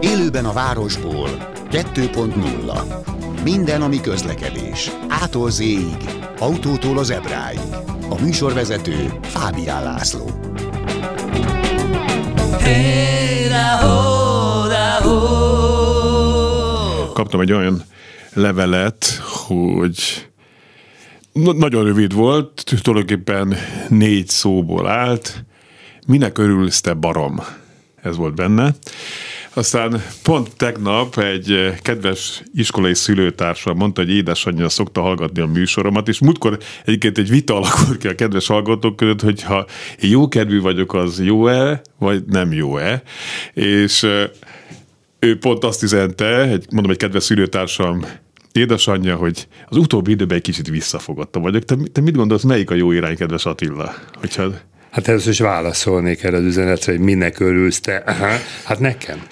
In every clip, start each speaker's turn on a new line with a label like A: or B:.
A: Élőben a városból 2.0 Minden, ami közlekedés. Ától z autótól az ebráig. A műsorvezető Fábián László.
B: Kaptam egy olyan levelet, hogy nagyon rövid volt, tulajdonképpen négy szóból állt. Minek örülsz te barom? Ez volt benne. Aztán pont tegnap egy kedves iskolai szülőtársa mondta, hogy édesanyja szokta hallgatni a műsoromat, és múltkor egyébként egy vita alakult ki a kedves hallgatók között, hogy ha én jókedvű vagyok, az jó-e, vagy nem jó-e. És ő pont azt üzente, egy, mondom, egy kedves szülőtársam édesanyja, hogy az utóbbi időben egy kicsit visszafogottam vagyok. Te, te mit gondolsz, melyik a jó irány, kedves Attila? Hogyha
C: Hát először is válaszolnék erre az üzenetre, hogy minek örülsz te. Aha, hát nekem.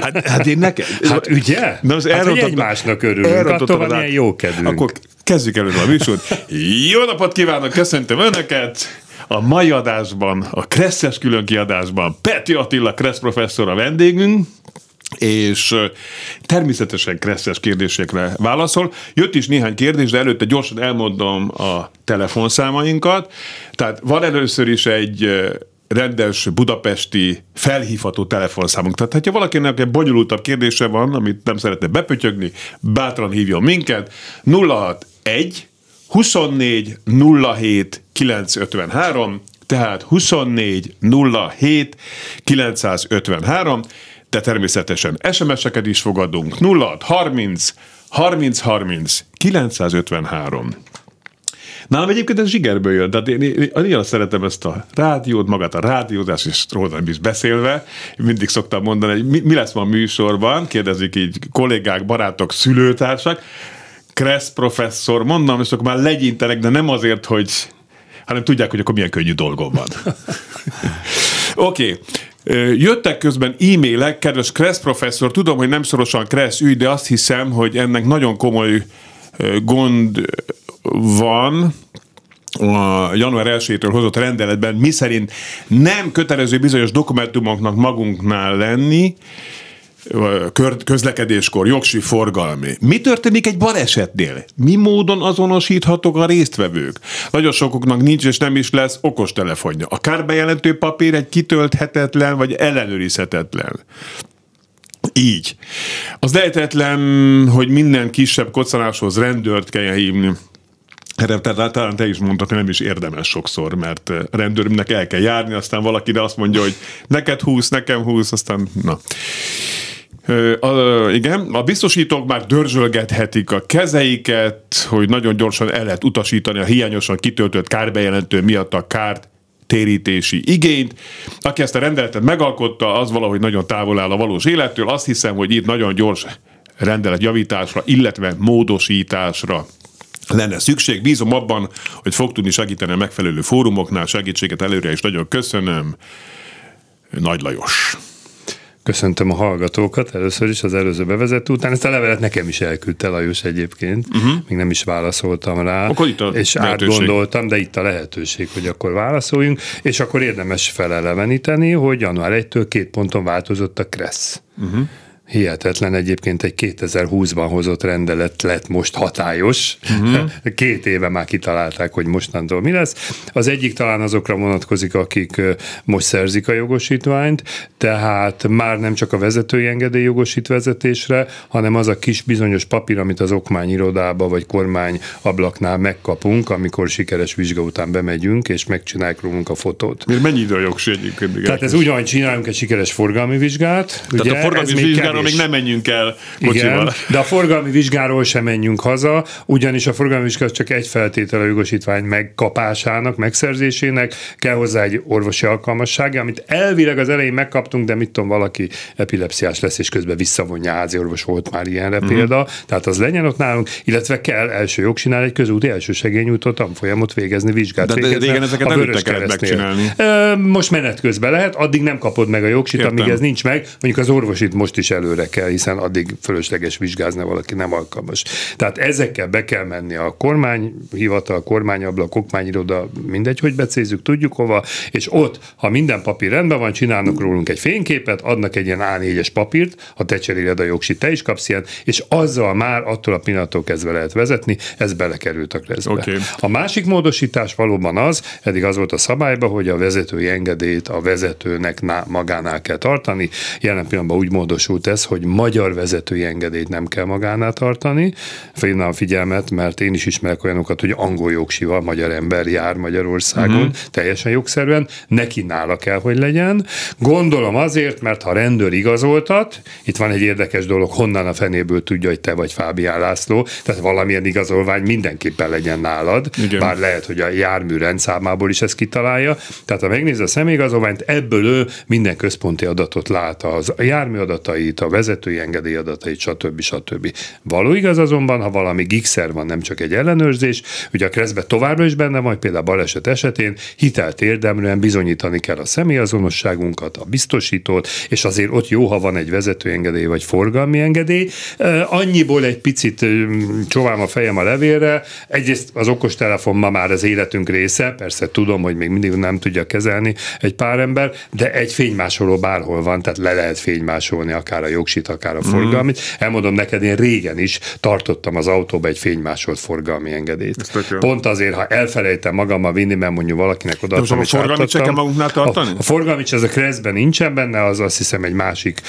B: Hát, hát én nekem.
C: Hát ugye? Na, az hát, hogy egymásnak örülünk, attól van ilyen jó kedvünk.
B: Akkor kezdjük előtt a műsort. Jó napot kívánok, köszöntöm Önöket! A mai adásban, a Kresszes külön kiadásban Peti Attila Kressz professzor a vendégünk, és természetesen kresszes kérdésekre válaszol. Jött is néhány kérdés, de előtte gyorsan elmondom a telefonszámainkat. Tehát van először is egy rendes budapesti felhívható telefonszámunk. Tehát, ha valakinek egy bonyolultabb kérdése van, amit nem szeretne bepötyögni, bátran hívjon minket. 061 24 07 953, tehát 24 07 953, de természetesen SMS-eket is fogadunk. 06 30 30 30 953. Nálam egyébként ez zsigerből jön, tehát én, én, én szeretem ezt a rádiót, magát a rádiózás, és róla is beszélve, mindig szoktam mondani, hogy mi, mi lesz ma a műsorban, kérdezik így kollégák, barátok, szülőtársak, Kressz professzor, mondom, és akkor már legyintenek, de nem azért, hogy hanem tudják, hogy akkor milyen könnyű dolgom van. Oké, okay. Jöttek közben e-mailek, kedves Kressz professzor, tudom, hogy nem szorosan Kressz ügy, de azt hiszem, hogy ennek nagyon komoly gond van, a január 1-től hozott rendeletben, mi szerint nem kötelező bizonyos dokumentumoknak magunknál lenni, közlekedéskor, jogsi forgalmi. Mi történik egy balesetnél? Mi módon azonosíthatók a résztvevők? Nagyon sokuknak nincs és nem is lesz okostelefonja. A kárbejelentő papír egy kitölthetetlen vagy ellenőrizhetetlen. Így. Az lehetetlen, hogy minden kisebb koccanáshoz rendőrt kell hívni. Erre talán te is mondtad, hogy nem is érdemes sokszor, mert rendőrnek el kell járni, aztán valaki azt mondja, hogy neked húsz, nekem húsz, aztán na. A, igen, a biztosítók már dörzsölgethetik a kezeiket, hogy nagyon gyorsan el lehet utasítani a hiányosan kitöltött kárbejelentő miatt a kárt térítési igényt. Aki ezt a rendeletet megalkotta, az valahogy nagyon távol áll a valós élettől. Azt hiszem, hogy itt nagyon gyors rendelet javításra, illetve módosításra lenne szükség. Bízom abban, hogy fog tudni segíteni a megfelelő fórumoknál, segítséget előre is nagyon köszönöm. Nagy Lajos.
C: Köszöntöm a hallgatókat először is az előző bevezető után. Ezt a levelet nekem is elküldte Lajos egyébként, uh-huh. még nem is válaszoltam rá,
B: akkor itt a
C: és lehetőség. átgondoltam, de itt a lehetőség, hogy akkor válaszoljunk, és akkor érdemes feleleveníteni, hogy január 1-től két ponton változott a Kressz. Uh-huh Hihetetlen egyébként egy 2020-ban hozott rendelet lett most hatályos. Uh-huh. Két éve már kitalálták, hogy mostantól mi lesz. Az egyik talán azokra vonatkozik, akik most szerzik a jogosítványt, tehát már nem csak a vezetői engedély jogosít vezetésre, hanem az a kis bizonyos papír, amit az okmányirodába vagy kormány ablaknál megkapunk, amikor sikeres vizsga után bemegyünk, és megcsináljuk rólunk a fotót.
B: Miért mennyi idő a egyébként?
C: Tehát ez úgy, hogy csinálunk egy sikeres forgalmi vizsgát.
B: Tehát ugye, a forgalmi vizsgát vizsgáról még nem menjünk el kocsival. Igen,
C: de a forgalmi vizsgáról sem menjünk haza, ugyanis a forgalmi vizsgálat csak egy feltétel a jogosítvány megkapásának, megszerzésének, kell hozzá egy orvosi alkalmasság, amit elvileg az elején megkaptunk, de mit tudom, valaki epilepsziás lesz, és közben visszavonja házi orvos, volt már ilyenre uh-huh. példa, tehát az legyen ott nálunk, illetve kell első jogsinál egy közúti első segélynyújtó tanfolyamot végezni, vizsgát
B: de, de,
C: végezni.
B: régen ezeket nem kellett megcsinálni.
C: Most menet közben lehet, addig nem kapod meg a jogsit, Értem. amíg ez nincs meg, mondjuk az orvosit most is elő előre kell, hiszen addig fölösleges vizsgázni valaki nem alkalmas. Tehát ezekkel be kell menni a kormányhivatal, kormányablak, okmányiroda, mindegy, hogy becézzük, tudjuk hova, és ott, ha minden papír rendben van, csinálnak rólunk egy fényképet, adnak egy ilyen A4-es papírt, ha te cseréled a jogsi, te is kapsz ilyen, és azzal már attól a pillanattól kezdve lehet vezetni, ez belekerült a kreszbe. Okay. A másik módosítás valóban az, eddig az volt a szabályban, hogy a vezetői engedélyt a vezetőnek magánál kell tartani. Jelen pillanatban úgy módosult ez, hogy magyar vezetői engedélyt nem kell magánál tartani. Félnem a figyelmet, mert én is ismerek olyanokat, hogy angol jogsival magyar ember jár Magyarországon, uh-huh. teljesen jogszerűen, neki nála kell, hogy legyen. Gondolom azért, mert ha rendőr igazoltat, itt van egy érdekes dolog, honnan a fenéből tudja, hogy te vagy Fábián László, tehát valamilyen igazolvány mindenképpen legyen nálad, Igen. bár lehet, hogy a jármű rendszámából is ezt kitalálja. Tehát ha megnéz a személyigazolványt, ebből ő minden központi adatot lát, az a jármű adatait, a vezetői engedély adatait, stb. stb. Való igaz azonban, ha valami gigszer van, nem csak egy ellenőrzés, ugye a kreszbe továbbra is benne van, például baleset esetén hitelt érdemlően bizonyítani kell a személyazonosságunkat, a biztosítót, és azért ott jó, ha van egy vezetőengedély vagy forgalmi engedély. Annyiból egy picit csovám a fejem a levélre. Egyrészt az okostelefon ma már az életünk része, persze tudom, hogy még mindig nem tudja kezelni egy pár ember, de egy fénymásoló bárhol van, tehát le lehet fénymásolni akár a jogsit, akár a forgalmit. Mm. Elmondom neked, én régen is tartottam az autóba egy fénymásolt forgalmi engedélyt. Pont azért, ha elfelejtem magammal vinni, mert mondjuk valakinek oda
B: a forgalmi kell magunknál tartani?
C: A, a forgalmi ez a kreszben nincsen benne, az azt hiszem egy másik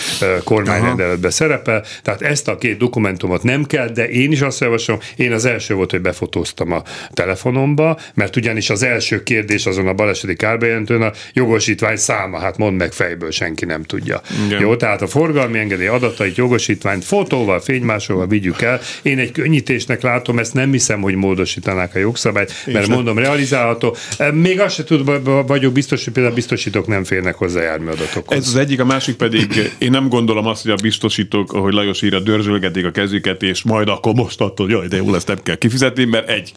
C: kormányrendeletben szerepel, tehát ezt a két dokumentumot nem kell, de én is azt javaslom, én az első volt, hogy befotóztam a telefonomba, mert ugyanis az első kérdés azon a baleseti kárbejelentőn a jogosítvány száma, hát mondd meg fejből, senki nem tudja. Igen. Jó, tehát a forgalmi engedély adatait, jogosítványt fotóval, fénymásolva vigyük el. Én egy könnyítésnek látom, ezt nem hiszem, hogy módosítanák a jogszabályt, mert mondom, realizálható. Még azt se tud, vagyok biztos, hogy például biztosítók nem férnek hozzá jármű adatokhoz.
B: Ez az egyik, a másik pedig én nem gondolom azt, hogy a biztosítók, ahogy Lajos írja, dörzsölgetik a kezüket, és majd akkor most attól, hogy de jó lesz, nem kell kifizetni, mert egy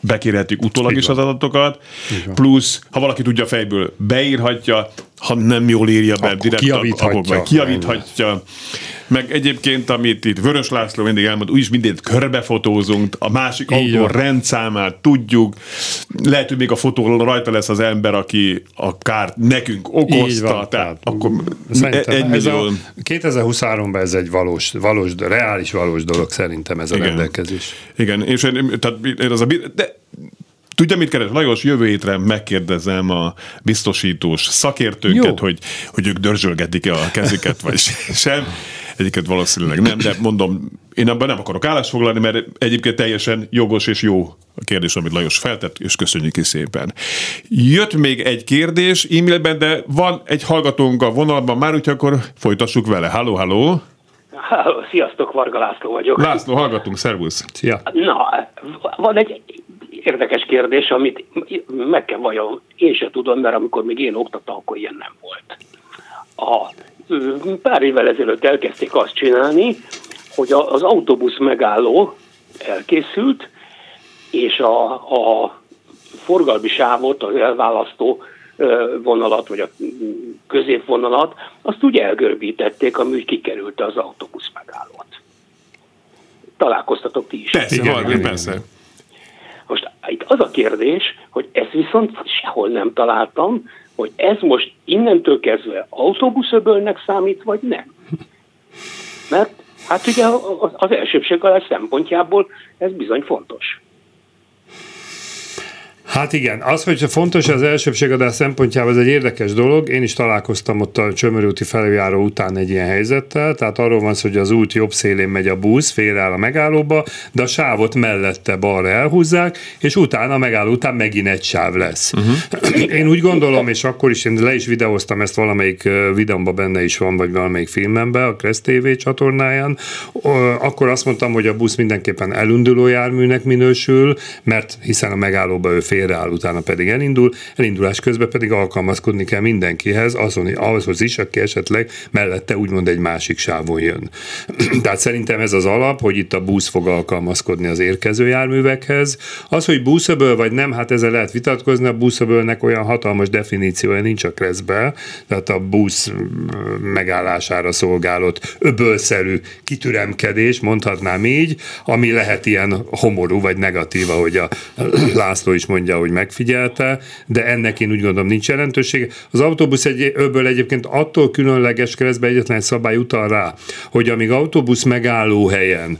B: bekérhetjük utólag is az adatokat, plusz ha valaki tudja fejből, beírhatja, ha nem jól írja be,
C: akkor direkt kiavíthatja.
B: Akkor kiavíthatja. Meg egyébként, amit itt Vörös László mindig elmond, úgyis mindent körbefotózunk, a másik Így autó van. rendszámát tudjuk, lehet, hogy még a fotó rajta lesz az ember, aki a kárt nekünk okozta, van, tehát akkor egy millió...
C: 2023-ban ez egy valós, valós, reális valós dolog szerintem ez a Igen. rendelkezés.
B: Igen, és tehát az a, de Tudja, mit keres? Lajos, jövő hétre megkérdezem a biztosítós szakértőket, hogy, hogy ők dörzsölgetik-e a kezüket, vagy sem. Egyiket valószínűleg nem, de mondom, én abban nem akarok állásfoglalni, mert egyébként teljesen jogos és jó a kérdés, amit Lajos feltett, és köszönjük ki szépen. Jött még egy kérdés e-mailben, de van egy hallgatónk a vonalban már, úgyhogy akkor folytassuk vele. Halló, halló!
D: Halló, sziasztok, Varga László vagyok.
B: László, hallgatunk, szervusz.
C: Szia.
D: Na, van egy érdekes kérdés, amit meg kell vajon, én sem tudom, mert amikor még én oktattam, akkor ilyen nem volt. A, pár évvel ezelőtt elkezdték azt csinálni, hogy az autóbusz megálló elkészült, és a, a forgalmi sávot, az elválasztó vonalat, vagy a középvonalat, azt úgy elgörbítették, ami úgy kikerülte az autóbusz megállót. Találkoztatok ti is.
B: Persze, igen, igen, persze.
D: Most itt az a kérdés, hogy ezt viszont sehol nem találtam, hogy ez most innentől kezdve autóbuszöbölnek számít, vagy nem. Mert hát ugye az elsőbségalás szempontjából ez bizony fontos.
C: Hát igen, az, hogy fontos az elsőbségadás szempontjából, ez egy érdekes dolog. Én is találkoztam ott a Csömörúti felüljáró után egy ilyen helyzettel, tehát arról van szó, hogy az út jobb szélén megy a busz, félreáll a megállóba, de a sávot mellette balra elhúzzák, és utána a megálló után megint egy sáv lesz. Uh-huh. Én úgy gondolom, és akkor is én le is videóztam ezt valamelyik videómban benne is van, vagy valamelyik filmemben, a Kressz TV csatornáján, akkor azt mondtam, hogy a busz mindenképpen elinduló járműnek minősül, mert hiszen a megállóba ő fél félreáll, utána pedig elindul, elindulás közben pedig alkalmazkodni kell mindenkihez, azon, ahhoz is, aki esetleg mellette úgymond egy másik sávon jön. Tehát szerintem ez az alap, hogy itt a busz fog alkalmazkodni az érkező járművekhez. Az, hogy buszöböl vagy nem, hát ezzel lehet vitatkozni, a buszöbölnek olyan hatalmas definíciója nincs a kreszbe, tehát a busz megállására szolgálott öbölszerű kitüremkedés, mondhatnám így, ami lehet ilyen homorú vagy negatív, ahogy a László is mondja, hogy megfigyelte, de ennek én úgy gondolom nincs jelentősége. Az autóbusz egy öböl egyébként attól különleges keresztbe egyetlen szabály utal rá, hogy amíg autóbusz megálló helyen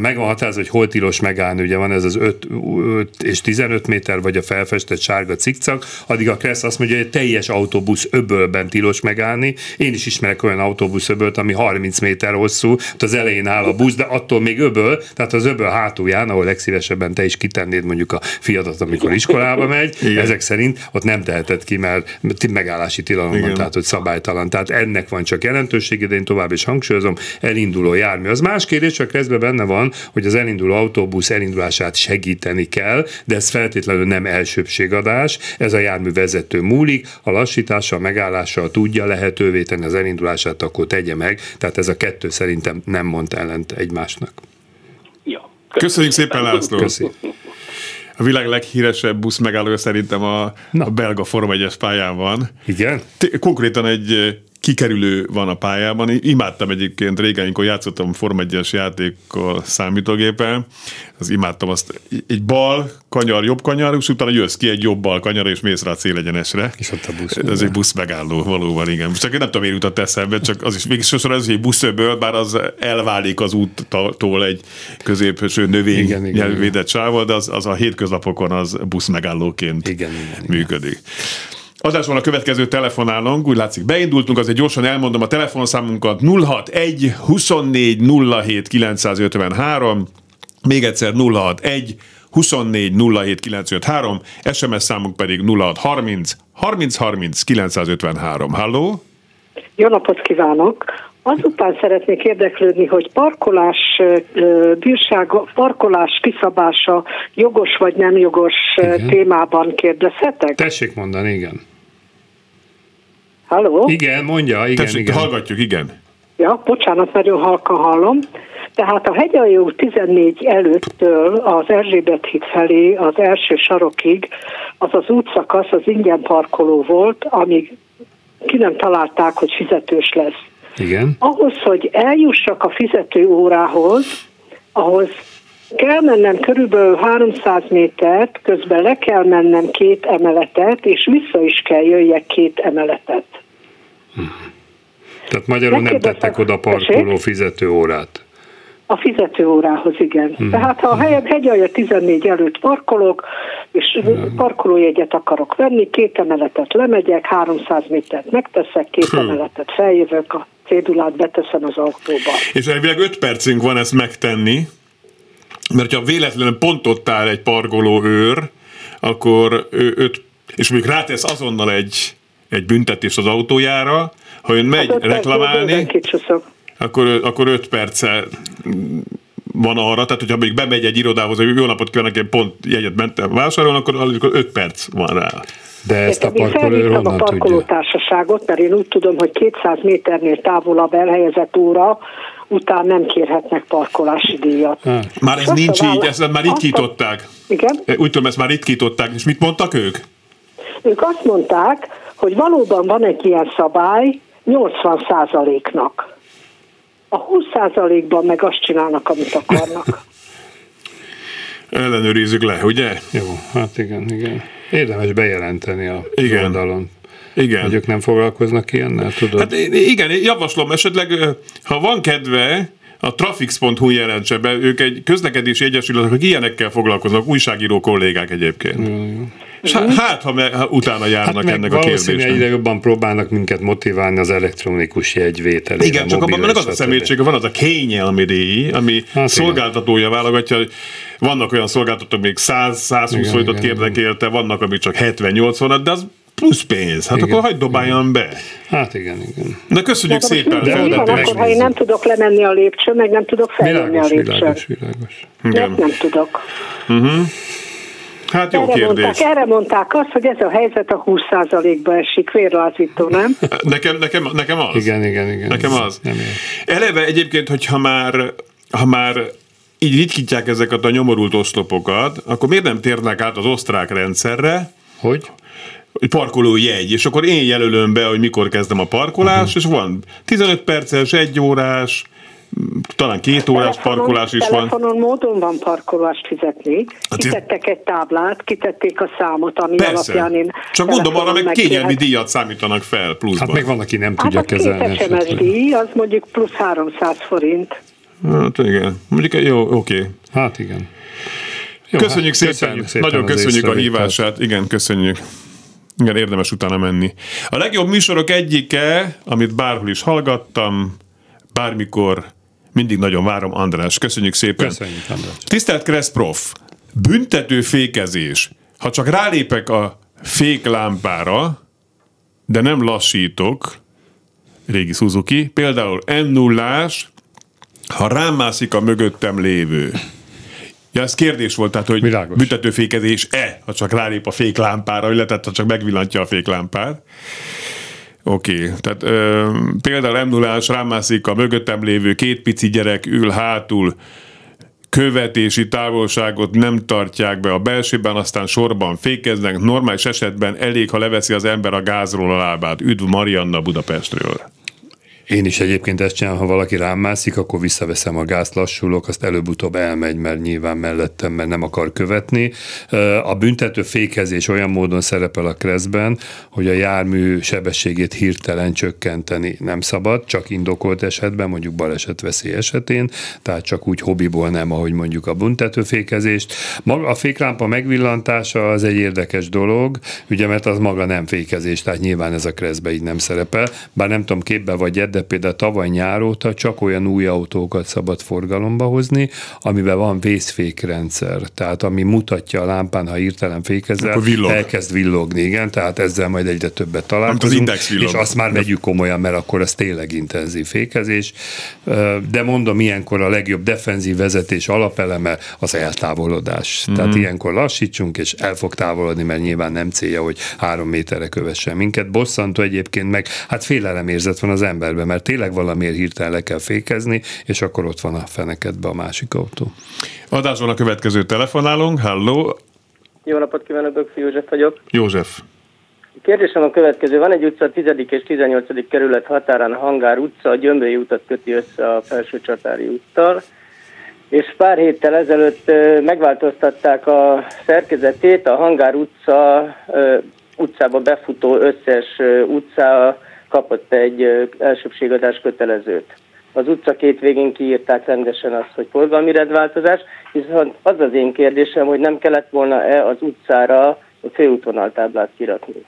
C: meg van határozva, hogy hol tilos megállni, ugye van ez az 5, 5 és 15 méter, vagy a felfestett sárga cikcak, addig a Kressz azt mondja, hogy teljes autóbusz öbölben tilos megállni. Én is ismerek olyan autóbusz öbölt, ami 30 méter hosszú, az elején áll a busz, de attól még öböl, tehát az öböl hátulján, ahol legszívesebben te is kitennéd mondjuk a fiadat, amikor iskolába megy, Igen. ezek szerint ott nem teheted ki, mert megállási tilalom van, tehát hogy szabálytalan. Tehát ennek van csak jelentősége, de én tovább is hangsúlyozom, elinduló jármű. Az más kérdés, csak kezdve benne van, hogy az elinduló autóbusz elindulását segíteni kell, de ez feltétlenül nem elsőbségadás, ez a jármű vezető múlik, a lassítással, megállással tudja lehetővé tenni az elindulását, akkor tegye meg. Tehát ez a kettő szerintem nem mond ellent egymásnak.
B: Ja. Köszönjük szépen, László! Köszönjük a világ leghíresebb busz megállója szerintem a, a belga Forma 1 pályán van.
C: Igen?
B: Konkrétan egy kikerülő van a pályában. Imádtam egyébként régen, amikor játszottam Form 1 játékkal számítógépen, az imádtam azt. Egy bal kanyar, jobb kanyar, és utána jössz ki egy jobb bal kanyar, és mész rá a célegyenesre.
C: És ott a busz.
B: Ez egy busz megálló, valóban, igen. Csak én nem tudom, miért jutott eszembe, csak az is végig sokszor ez, hogy egy buszöből, bár az elválik az úttól egy középső növény nyelvédett sávval, de az, az a hétköznapokon az busz megállóként igen, igen, működik. Igen. Adásban a következő telefonálunk, úgy látszik beindultunk, azért gyorsan elmondom a telefonszámunkat 061 24 07 953, még egyszer 061 24 07 953, SMS számunk pedig 06 30 30 30 953. Halló?
E: Jó napot kívánok! Azután szeretnék érdeklődni, hogy parkolás bírsága, parkolás kiszabása jogos vagy nem jogos igen. témában kérdezhetek?
C: Tessék mondani, igen.
E: Halló?
C: Igen, mondja, igen,
B: Tessék,
C: igen.
B: hallgatjuk, igen.
E: Ja, bocsánat, nagyon halkan hallom. Tehát a hegyaljó 14 előttől az Erzsébet híd felé az első sarokig az az útszakasz az ingyen parkoló volt, amíg ki nem találták, hogy fizetős lesz.
C: Igen.
E: Ahhoz, hogy eljussak a fizető órához, ahhoz kell mennem körülbelül 300 métert, közben le kell mennem két emeletet, és vissza is kell jöjjek két emeletet.
C: Hmm. Tehát magyarul nem tettek oda parkoló fizetőórát.
E: A fizetőórához, igen. Hmm. Tehát ha a helyem hegyalja 14 előtt parkolok, és hmm. parkolójegyet akarok venni, két emeletet lemegyek, 300 métert megteszek, két hmm. emeletet feljövök, a cédulát beteszem az autóba.
B: És elvileg 5 percünk van ezt megtenni, mert ha véletlenül pont ott áll egy parkoló őr, akkor ő, őt, és mondjuk rátesz azonnal egy, egy büntetést az autójára, ha ön megy hát reklamálni, akkor, akkor öt perce van arra, tehát hogyha még bemegy egy irodához, hogy jó napot kívánok, én pont jegyet mentem vásárolni, akkor, akkor öt perc van rá.
C: De ezt a parkolőr honnan
E: a parkolótársaságot, mert én úgy tudom, hogy 200 méternél távolabb elhelyezett óra után nem kérhetnek parkolási díjat. Ha.
B: Már ez nincs így, ezt már ritkították.
E: Igen?
B: Úgy tudom, ezt már ritkították, és mit mondtak ők?
E: Ők azt mondták, hogy valóban van egy ilyen szabály 80% nak A 20% ban meg azt csinálnak, amit akarnak.
B: Ellenőrizzük le, ugye?
C: Jó, hát igen, igen. Érdemes bejelenteni a igen. oldalon. Igen. Hogy ők nem foglalkoznak ilyennel, tudod?
B: Hát igen, javaslom esetleg, ha van kedve, a Trafix.hu jelentse be, ők egy közlekedési egyesület, akik ilyenekkel foglalkoznak, újságíró kollégák egyébként. És hát, ha, me, ha utána járnak hát ennek a kérdésnek.
C: egyre jobban próbálnak minket motiválni az elektronikus jegyvételére.
B: Igen, csak abban az a szemétsége, van az a kényelmi díj, ami hát szolgáltatója válogatja, hogy vannak olyan szolgáltatók, még 100-120 forintot kérnek érte, vannak, amik csak 70-80, de az plusz pénz. Hát igen, akkor hagyd dobáljam be.
C: Hát igen, igen.
B: De köszönjük de szépen.
E: De mi van akkor, ha én nem tudok lemenni a lépcsőn, meg nem tudok feljönni a lépcsőn?
C: Világos, világos.
E: Igen. nem tudok. Uh-huh.
B: Hát jó
E: erre
B: kérdés.
E: Mondták, erre mondták azt, hogy ez a helyzet a 20%-ba esik, vérlázító, nem?
B: Nekem, nekem, nekem az.
C: Igen, igen, igen.
B: Nekem az.
C: Nem jó.
B: Eleve egyébként, hogyha már, ha már így ritkítják ezeket a nyomorult oszlopokat, akkor miért nem térnek át az osztrák rendszerre,
C: Hogy?
B: Hogy parkoló jegy, és akkor én jelölöm be, hogy mikor kezdem a parkolást, uh-huh. és van 15 perces, egy órás, talán két órás parkolás is van.
E: Telefonon módon van parkolást fizetni.
B: Hát
E: Kitettek egy táblát, kitették a számot, ami
B: Persze.
E: alapján én
B: Csak mondom, arra
E: telefonon
B: meg kényelmi díjat számítanak fel pluszban.
C: Hát meg van, aki nem
E: Hát
C: tudja
E: a két
C: kezelni.
E: SMS
C: esetleg.
E: díj, az mondjuk plusz 300 forint.
B: Hát igen. Mondjuk jó, oké.
C: Hát igen. Jó,
B: Köszönjük,
C: hát
B: szépen. Nagyon
C: az
B: köszönjük a hívását. Igen, köszönjük. Igen, érdemes utána menni. A legjobb műsorok egyike, amit bárhol is hallgattam, bármikor, mindig nagyon várom, András. Köszönjük szépen.
C: Köszönjük, András.
B: Tisztelt Kressz prof, büntető fékezés. Ha csak rálépek a féklámpára, de nem lassítok, régi Suzuki, például n 0 ha rám mászik a mögöttem lévő. Ja, ez kérdés volt, tehát, hogy
C: Világos.
B: büntetőfékezés-e, ha csak rálép a féklámpára, illetve ha csak megvillantja a féklámpát. Oké, okay. tehát ö, például m 0 rámászik a mögöttem lévő két pici gyerek ül hátul, követési távolságot nem tartják be a belsőben, aztán sorban fékeznek. Normális esetben elég, ha leveszi az ember a gázról a lábát. Üdv Marianna Budapestről.
C: Én is egyébként ezt csinálom, ha valaki rám mászik, akkor visszaveszem a gázt, lassulok, azt előbb-utóbb elmegy, mert nyilván mellettem, mert nem akar követni. A büntető fékezés olyan módon szerepel a kreszben, hogy a jármű sebességét hirtelen csökkenteni nem szabad, csak indokolt esetben, mondjuk balesetveszély esetén, tehát csak úgy hobbiból nem, ahogy mondjuk a büntetőfékezést. Maga a féklámpa megvillantása az egy érdekes dolog, ugye, mert az maga nem fékezés, tehát nyilván ez a kreszbe így nem szerepel, bár nem tudom képbe vagy de például tavaly nyár óta csak olyan új autókat szabad forgalomba hozni, amiben van vészfékrendszer, tehát ami mutatja a lámpán, ha hirtelen fékezel,
B: Akkor villog.
C: elkezd villogni, igen, tehát ezzel majd egyre többet
B: Mint az
C: találkozunk,
B: index villog.
C: és azt már vegyük komolyan, mert akkor az tényleg intenzív fékezés, de mondom, ilyenkor a legjobb defenzív vezetés alapeleme az eltávolodás. Mm. Tehát ilyenkor lassítsunk, és el fog távolodni, mert nyilván nem célja, hogy három méterre kövessen minket. Bosszantó egyébként meg, hát félelemérzet van az emberben, mert tényleg valamiért hirtelen le kell fékezni, és akkor ott van a fenekedbe a másik autó.
B: Adásban a következő telefonálunk. Halló,
F: Jó napot kívánok, Bökfi József vagyok.
B: József.
F: Kérdésem a következő. Van egy utca a 10. és 18. kerület határán, a Hangár utca, a Gyömbői utat köti össze a Felső Csatári úttal, és pár héttel ezelőtt megváltoztatták a szerkezetét, a Hangár utca utcába befutó összes utca kapott egy elsőbségadás kötelezőt. Az utca két végén kiírták rendesen azt, hogy forgalmi rendváltozás, viszont az az én kérdésem, hogy nem kellett volna-e az utcára a főútvonaltáblát kirakni.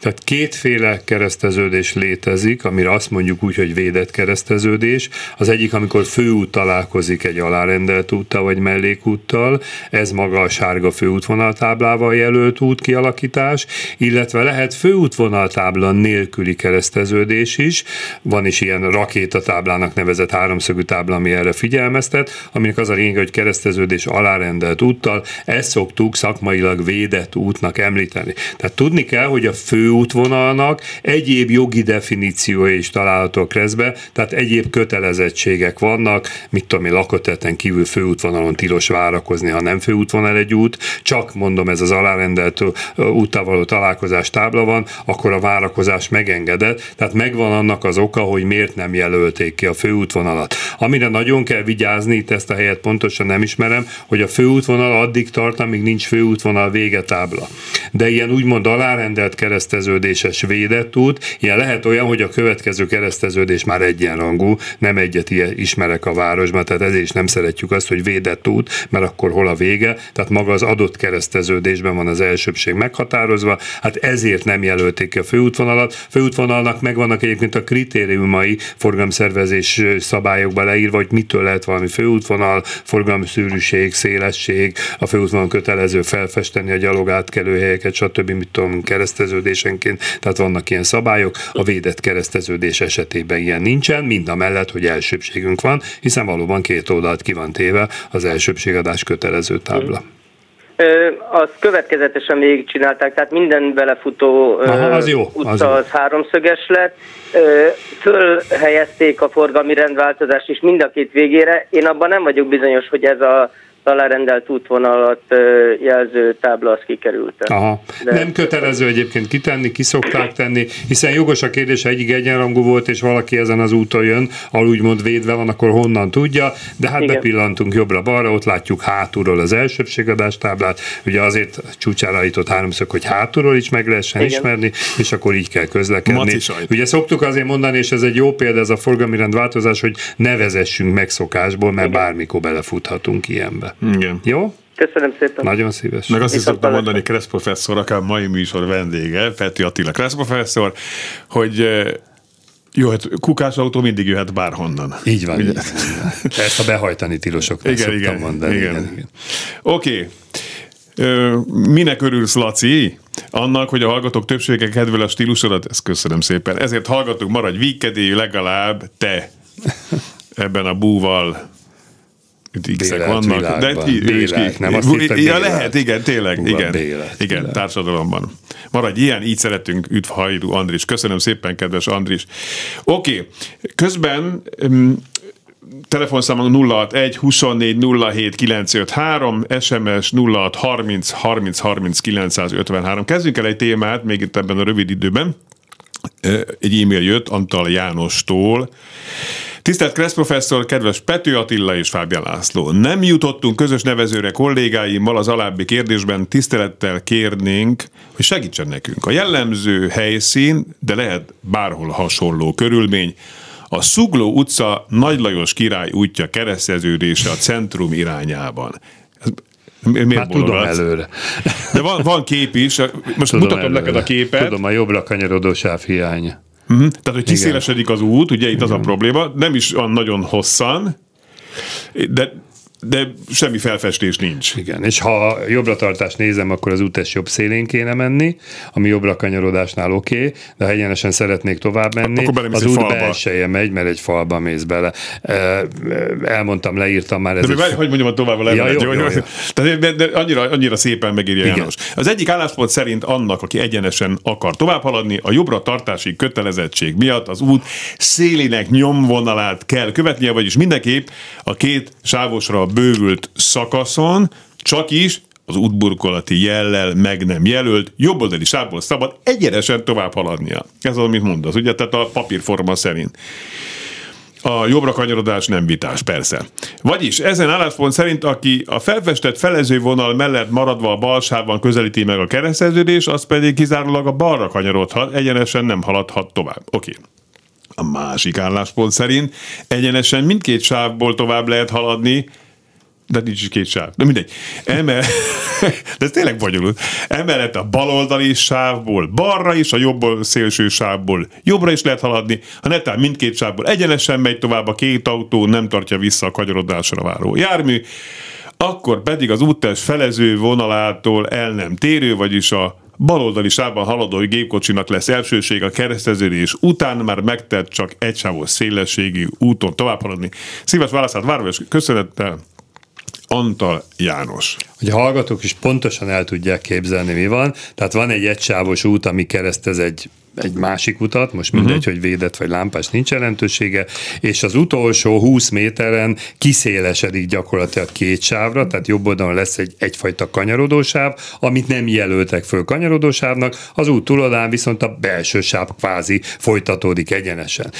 C: Tehát kétféle kereszteződés létezik, amire azt mondjuk úgy, hogy védett kereszteződés. Az egyik, amikor főút találkozik egy alárendelt úttal vagy mellékúttal, ez maga a sárga főútvonaltáblával jelölt út kialakítás, illetve lehet főútvonaltábla nélküli kereszteződés is. Van is ilyen rakétatáblának nevezett háromszögű tábla, ami erre figyelmeztet, aminek az a lényeg, hogy kereszteződés alárendelt úttal, ezt szoktuk szakmailag védett útnak említeni. Tehát tudni kell, hogy a főútvonalnak egyéb jogi definíciója is található kreszbe, tehát egyéb kötelezettségek vannak, mit tudom én, lakoteten kívül főútvonalon tilos várakozni, ha nem főútvonal egy út, csak mondom, ez az alárendelt úttal való találkozás tábla van, akkor a várakozás megengedett, tehát megvan annak az oka, hogy miért nem jelölték ki a főútvonalat. Amire nagyon kell vigyázni, itt ezt a helyet pontosan nem ismerem, hogy a főútvonal addig tart, amíg nincs főútvonal végetábla. De ilyen úgymond alárendelt kereszteződéses védett út, ilyen lehet olyan, hogy a következő kereszteződés már egyenrangú, nem egyet ilyen ismerek a városban, tehát ezért is nem szeretjük azt, hogy védett út, mert akkor hol a vége, tehát maga az adott kereszteződésben van az elsőbség meghatározva, hát ezért nem jelölték ki a főútvonalat. Főútvonalnak megvannak egyébként a kritériumai forgalomszervezés szabályokba leírva, hogy mitől lehet valami főútvonal, forgalomszűrűség, szélesség, a főútvonal kötelező felfesteni a gyalog átkelőhelyeket, stb. mit tudom, kereszteződésenként, tehát vannak ilyen szabályok, a védett kereszteződés esetében ilyen nincsen, mind a mellett, hogy elsőbségünk van, hiszen valóban két oldalt ki van téve az elsőbségadás kötelező tábla.
F: Ö, azt következetesen végigcsinálták, tehát minden belefutó
C: Aha, az jó,
F: utca
C: az
F: az,
C: jó.
F: háromszöges lett. Ö, fölhelyezték a forgalmi rendváltozást is mind a két végére. Én abban nem vagyok bizonyos, hogy ez a alárendelt útvonalat jelző tábla az kikerült.
C: Aha. De... Nem kötelező egyébként kitenni, ki szokták tenni, hiszen jogos a kérdés, ha egyik egyenrangú volt, és valaki ezen az úton jön, ahol úgymond védve van, akkor honnan tudja, de hát
F: Igen.
C: bepillantunk jobbra-balra, ott látjuk hátulról az elsőbségadás táblát, ugye azért csúcsára állított háromszög, hogy hátulról is meg lehessen
F: Igen.
C: ismerni, és akkor így kell közlekedni.
B: Maci.
C: Ugye szoktuk azért mondani, és ez egy jó példa, ez a forgalmi rendváltozás, hogy ne vezessünk megszokásból, mert bármikor belefuthatunk ilyenbe.
B: Igen.
C: Jó?
F: Köszönöm szépen.
C: Nagyon szíves.
B: Meg azt is szoktam mondani Kressz professzor, akár mai műsor vendége, Peti Attila Kressz professzor, hogy jó, hát kukás autó mindig jöhet bárhonnan.
C: Így van.
B: Ugye?
C: Így van. Ezt a behajtani tilosoknak
B: Igen, igen,
C: mondani.
B: igen.
C: Igen, igen.
B: Oké. Ö, Minek örülsz, Laci? Annak, hogy a hallgatók többsége kedvel a stílusodat? Ezt köszönöm szépen. Ezért hallgatók, maradj vígkedély, legalább te ebben a búval itt x
C: Bélet
B: vannak.
C: világban. Bélet,
B: ki-
C: nem azt hittem,
B: Ja, lehet, igen, tényleg,
C: a
B: igen.
C: bélet
B: Igen,
C: világ.
B: társadalomban. Maradj ilyen, így szeretünk, üdv Hajdu Andris. Köszönöm szépen, kedves Andris. Oké, közben mm, telefonszámunk 061 24 07 953, SMS 06 30 30 30 953. Kezdjünk el egy témát, még itt ebben a rövid időben. Egy e-mail jött Antal Jánostól. Tisztelt Kressz professzor, kedves Pető Attila és Fábián László! Nem jutottunk közös nevezőre kollégáimmal az alábbi kérdésben, tisztelettel kérnénk, hogy segítsen nekünk. A jellemző helyszín, de lehet bárhol hasonló körülmény, a Szugló utca Nagy Lajos király útja kereszteződése a centrum irányában. Miért
C: Hát tudom előre.
B: De van, van kép is, most
C: Tudom
B: mutatom
C: előre.
B: neked a képet.
C: Tudom, a jobbra kanyarodó sáv hiánya.
B: Mhm. Tehát, hogy kiszélesedik az út, ugye itt az a probléma, nem is olyan nagyon hosszan, de, de semmi felfestés nincs.
C: Igen, és ha jobbra tartást nézem, akkor az útes jobb szélén kéne menni, ami jobbra kanyarodásnál oké, okay, de ha egyenesen szeretnék tovább menni,
B: Akkor
C: az út belseje megy, mert egy falba mész bele. Elmondtam, leírtam már. Ez
B: De hogy mondjam a tovább a
C: Ja, jó,
B: jó,
C: jó,
B: jó. Tehát, de, de annyira, annyira szépen megírja
C: Igen.
B: János. Az egyik álláspont szerint annak, aki egyenesen akar tovább haladni, a jobbra tartási kötelezettség miatt az út szélének nyomvonalát kell követnie, vagyis mindenképp a két sávosra bővült szakaszon csak is az útburkolati jellel meg nem jelölt, jobboldali sávból szabad egyenesen tovább haladnia. Ez az, amit mondasz, ugye? Tehát a papírforma szerint. A jobbra kanyarodás nem vitás, persze. Vagyis ezen álláspont szerint, aki a felfestett felező vonal mellett maradva a bal sávban közelíti meg a kereszteződés, az pedig kizárólag a balra kanyarodhat, egyenesen nem haladhat tovább. Oké. A másik álláspont szerint egyenesen mindkét sávból tovább lehet haladni, de nincs két sáv. De mindegy. Emel... De ez tényleg bonyolult. Emellett a baloldali sávból balra is, a jobb szélső sávból jobbra is lehet haladni. Ha netán mindkét sávból egyenesen megy tovább, a két autó nem tartja vissza a kanyarodásra váró jármű, akkor pedig az úttest felező vonalától el nem térő, vagyis a baloldali sávban haladó gépkocsinak lesz elsőség a kereszteződés után, már megtett csak egysávos szélességi úton tovább haladni. Szíves válaszát várva és köszönettel Antal János.
C: hogy a hallgatók is pontosan el tudják képzelni, mi van. Tehát van egy egysávos út, ami keresztez egy egy másik utat, most mindegy, uh-huh. hogy védett vagy lámpás nincs jelentősége, és az utolsó 20 méteren kiszélesedik gyakorlatilag két sávra, tehát jobb oldalon lesz egy egyfajta kanyarodósáv, amit nem jelöltek föl kanyarodósávnak, az út túloldalán viszont a belső sáv kvázi folytatódik egyenesen.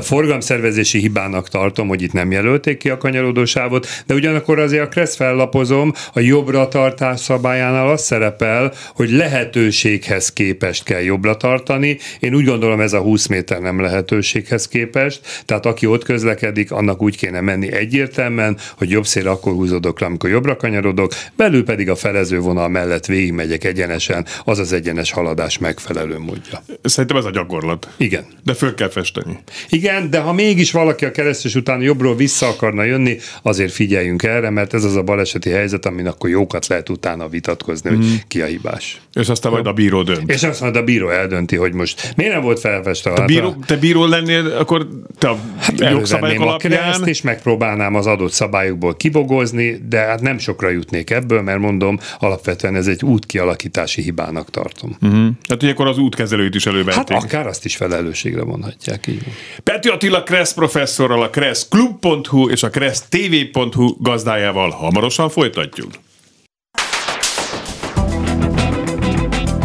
C: Forgalomszervezési hibának tartom, hogy itt nem jelölték ki a kanyarodósávot, de ugyanakkor azért a Kressz fellapozom, a jobbra tartás szabályánál az szerepel, hogy lehetőséghez képest kell jobbra tartani. Én úgy gondolom, ez a 20 méter nem lehetőséghez képest, tehát aki ott közlekedik, annak úgy kéne menni egyértelműen, hogy jobb szél akkor húzódok le, amikor jobbra kanyarodok, belül pedig a felező vonal mellett végigmegyek egyenesen, az az egyenes haladás megfelelő módja.
B: Szerintem ez a gyakorlat.
C: Igen.
B: De föl kell festeni.
C: Igen, de ha mégis valaki a keresztes után jobbról vissza akarna jönni, azért figyeljünk erre, mert ez az a baleseti helyzet, amin akkor jókat lehet utána vitatkozni, hogy ki a hibás.
B: És aztán majd a bíró dönt.
C: És azt majd a bíró eldönti, hogy most miért nem volt felfestve.
B: Te bíró, te bíró lennél, akkor te a jogszabályok
C: Elővenném a
B: alapján...
C: és megpróbálnám az adott szabályokból kibogozni, de hát nem sokra jutnék ebből, mert mondom, alapvetően ez egy útkialakítási hibának tartom.
B: Mhm. Hát, hogy akkor az útkezelőt is
C: Hát
B: elővették.
C: akár azt is felelősségre vonhatják. Így van.
B: Peti Attila Kressz professzorral, a kresszklub.hu és a kressztv.hu gazdájával hamarosan folytatjuk.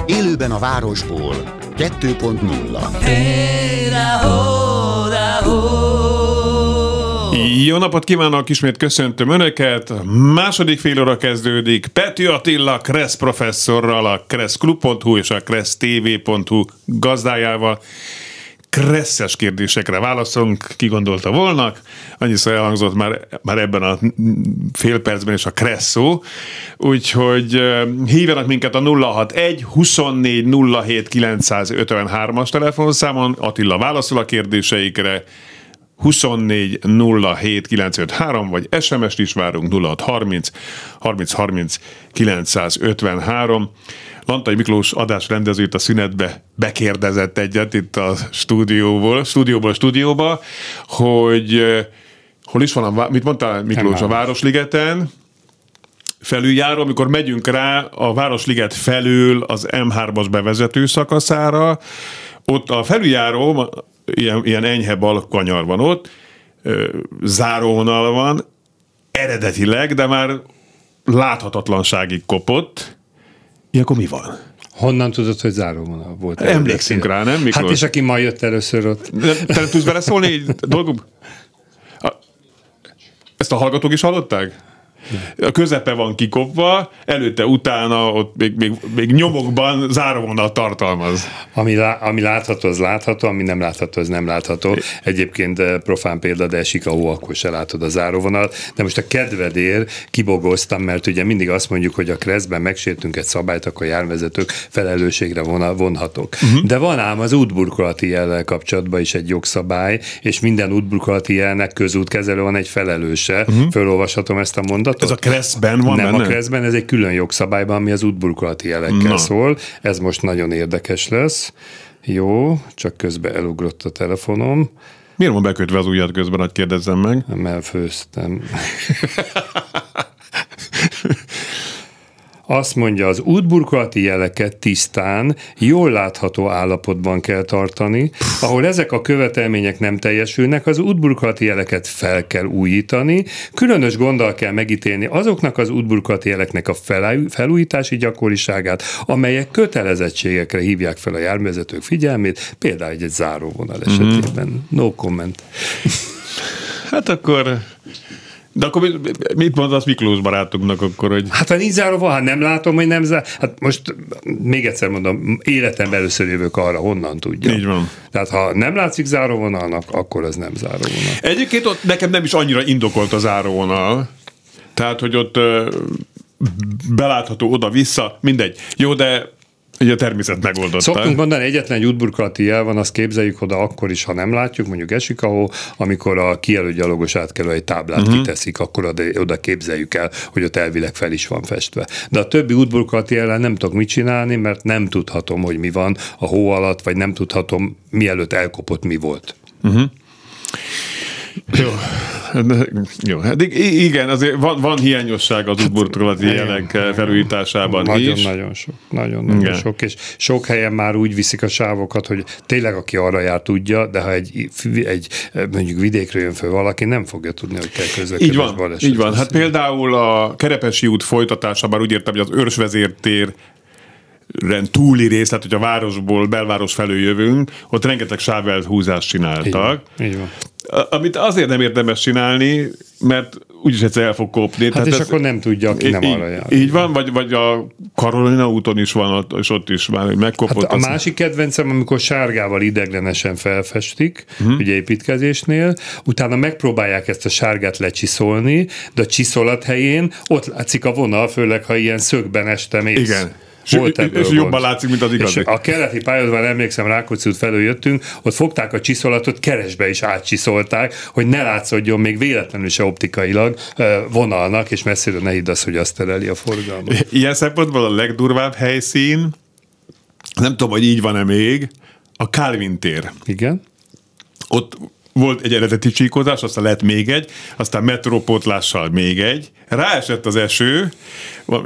A: Élőben a városból 2.0
B: Jó napot kívánok, ismét köszöntöm Önöket. Második fél óra kezdődik. Peti Attila Kressz professzorral, a kresszklub.hu és a kressztv.hu gazdájával. Kresszes kérdésekre válaszolunk, ki gondolta volna. Annyiszor elhangzott már, már ebben a fél percben is a kressz szó. Úgyhogy hívjanak minket a 061 24 07 953-as telefonszámon. Attila válaszol a kérdéseikre. 24 07 953, vagy SMS-t is várunk 0630 30 30 953. Lantai Miklós adásrendezőt a szünetbe bekérdezett egyet itt a stúdióból, stúdióból stúdióba, hogy eh, hol is van, a, mit mondtál Miklós, a
C: M3-as.
B: Városligeten, felüljáró, amikor megyünk rá a Városliget felül az M3-as bevezető szakaszára, ott a felüljáró, ilyen, ilyen enyhe bal kanyar van ott, záróvonal van, eredetileg, de már láthatatlanságig kopott. Ilyenkor mi van?
C: Honnan tudod, hogy záróvonal volt?
B: Emlékszünk rá, nem, Miklós?
C: Hát és aki ma jött először ott.
B: Te nem tudsz beleszólni? A- Ezt a hallgatók is hallották? A közepe van kikopva, előtte, utána, ott még, még, még nyomokban záróvonal tartalmaz.
C: Ami, lá, ami látható, az látható, ami nem látható, az nem látható. Egyébként eh, profán példa, de esik a hó, akkor se látod a záróvonalat. De most a kedvedér kibogoztam, mert ugye mindig azt mondjuk, hogy a kreszben megsértünk egy szabályt, akkor a járvezetők felelősségre von, vonhatók. Uh-huh. De van ám az útburkolati jellel kapcsolatban is egy jogszabály, és minden útburkolati jelnek közútkezelő van egy felelőse. Uh-huh. Fölolvashatom ezt a mondatot?
B: Ez a kreszben van
C: nem
B: benne?
C: a kreszben, ez egy külön jogszabályban, ami az útburkolati jelekkel
B: Na.
C: Na. szól. Ez most nagyon érdekes lesz. Jó, csak közben elugrott a telefonom,
B: Miért van bekötve az ujjad közben, hogy kérdezzem meg?
C: nem elfőztem. Azt mondja, az útburkolati jeleket tisztán, jól látható állapotban kell tartani, ahol ezek a követelmények nem teljesülnek, az útburkolati jeleket fel kell újítani, különös gonddal kell megítélni azoknak az útburkolati jeleknek a felúj- felújítási gyakoriságát, amelyek kötelezettségekre hívják fel a járművezetők figyelmét, például egy, záróvonal esetében. No comment.
B: Hát akkor... De akkor mit- mondasz Miklós barátunknak akkor, hogy
C: Hát ha nincs záróvonal, hát nem látom, hogy nem zár. Hát most még egyszer mondom, életemben először jövök arra, honnan tudja.
B: Így van.
C: Tehát ha nem látszik záróvonalnak, akkor az nem záróvonal.
B: Egyébként ott nekem nem is annyira indokolt az záróvonal. Tehát, hogy ott belátható oda-vissza, mindegy. Jó, de ugye a természet megoldotta.
C: Szoktunk mondani, egyetlen egy útburkolati jel van, azt képzeljük oda akkor is, ha nem látjuk, mondjuk esik a hó, amikor a kijelölt gyalogos átkelő egy táblát uh-huh. kiteszik, akkor oda, képzeljük el, hogy ott elvileg fel is van festve. De a többi útburkolati jelen nem tudok mit csinálni, mert nem tudhatom, hogy mi van a hó alatt, vagy nem tudhatom, mielőtt elkopott, mi volt.
B: Jó. Jó, hát i- igen, azért van, van hiányosság az útburkolati jelek eh, felújításában is.
C: Nagyon-nagyon sok. Nagyon-nagyon
B: Igen.
C: sok. És sok helyen már úgy viszik a sávokat, hogy tényleg aki arra jár tudja, de ha egy, egy mondjuk vidékről jön föl valaki, nem fogja tudni, hogy kell közlekedés
B: Így van,
C: baleset
B: így van. Hát például a Kerepesi út folytatása, bár úgy értem, hogy az őrsvezértér túli rész, tehát hogy a városból, belváros felől jövünk, ott rengeteg sávelhúzást
C: Így van.
B: csináltak.
C: Így van.
B: Amit azért nem érdemes csinálni, mert úgyis egyszer el fog kopni.
C: Hát és akkor nem tudja, aki nem
B: így,
C: arra jár.
B: Így van, vagy, vagy a Karolina úton is van, ott, és ott is már megkopott.
C: Hát a másik kedvencem, amikor sárgával ideglenesen felfestik, uh-huh. ugye építkezésnél, utána megpróbálják ezt a sárgát lecsiszolni, de a csiszolat helyén ott látszik a vonal, főleg ha ilyen szögben este mész.
B: Igen.
C: Volt
B: és
C: gond.
B: jobban látszik, mint az igazi.
C: És a keleti pályadban emlékszem, Rákóczi út felől jöttünk, ott fogták a csiszolatot, keresbe is átcsiszolták, hogy ne látszódjon még véletlenül se optikailag vonalnak, és messziről ne hidd azt, hogy azt tereli a forgalmat.
B: Ilyen szempontból a legdurvább helyszín, nem tudom, hogy így van-e még, a Calvin tér.
C: Igen?
B: Ott volt egy eredeti csíkozás, aztán lett még egy, aztán metrópótlással még egy. Ráesett az eső,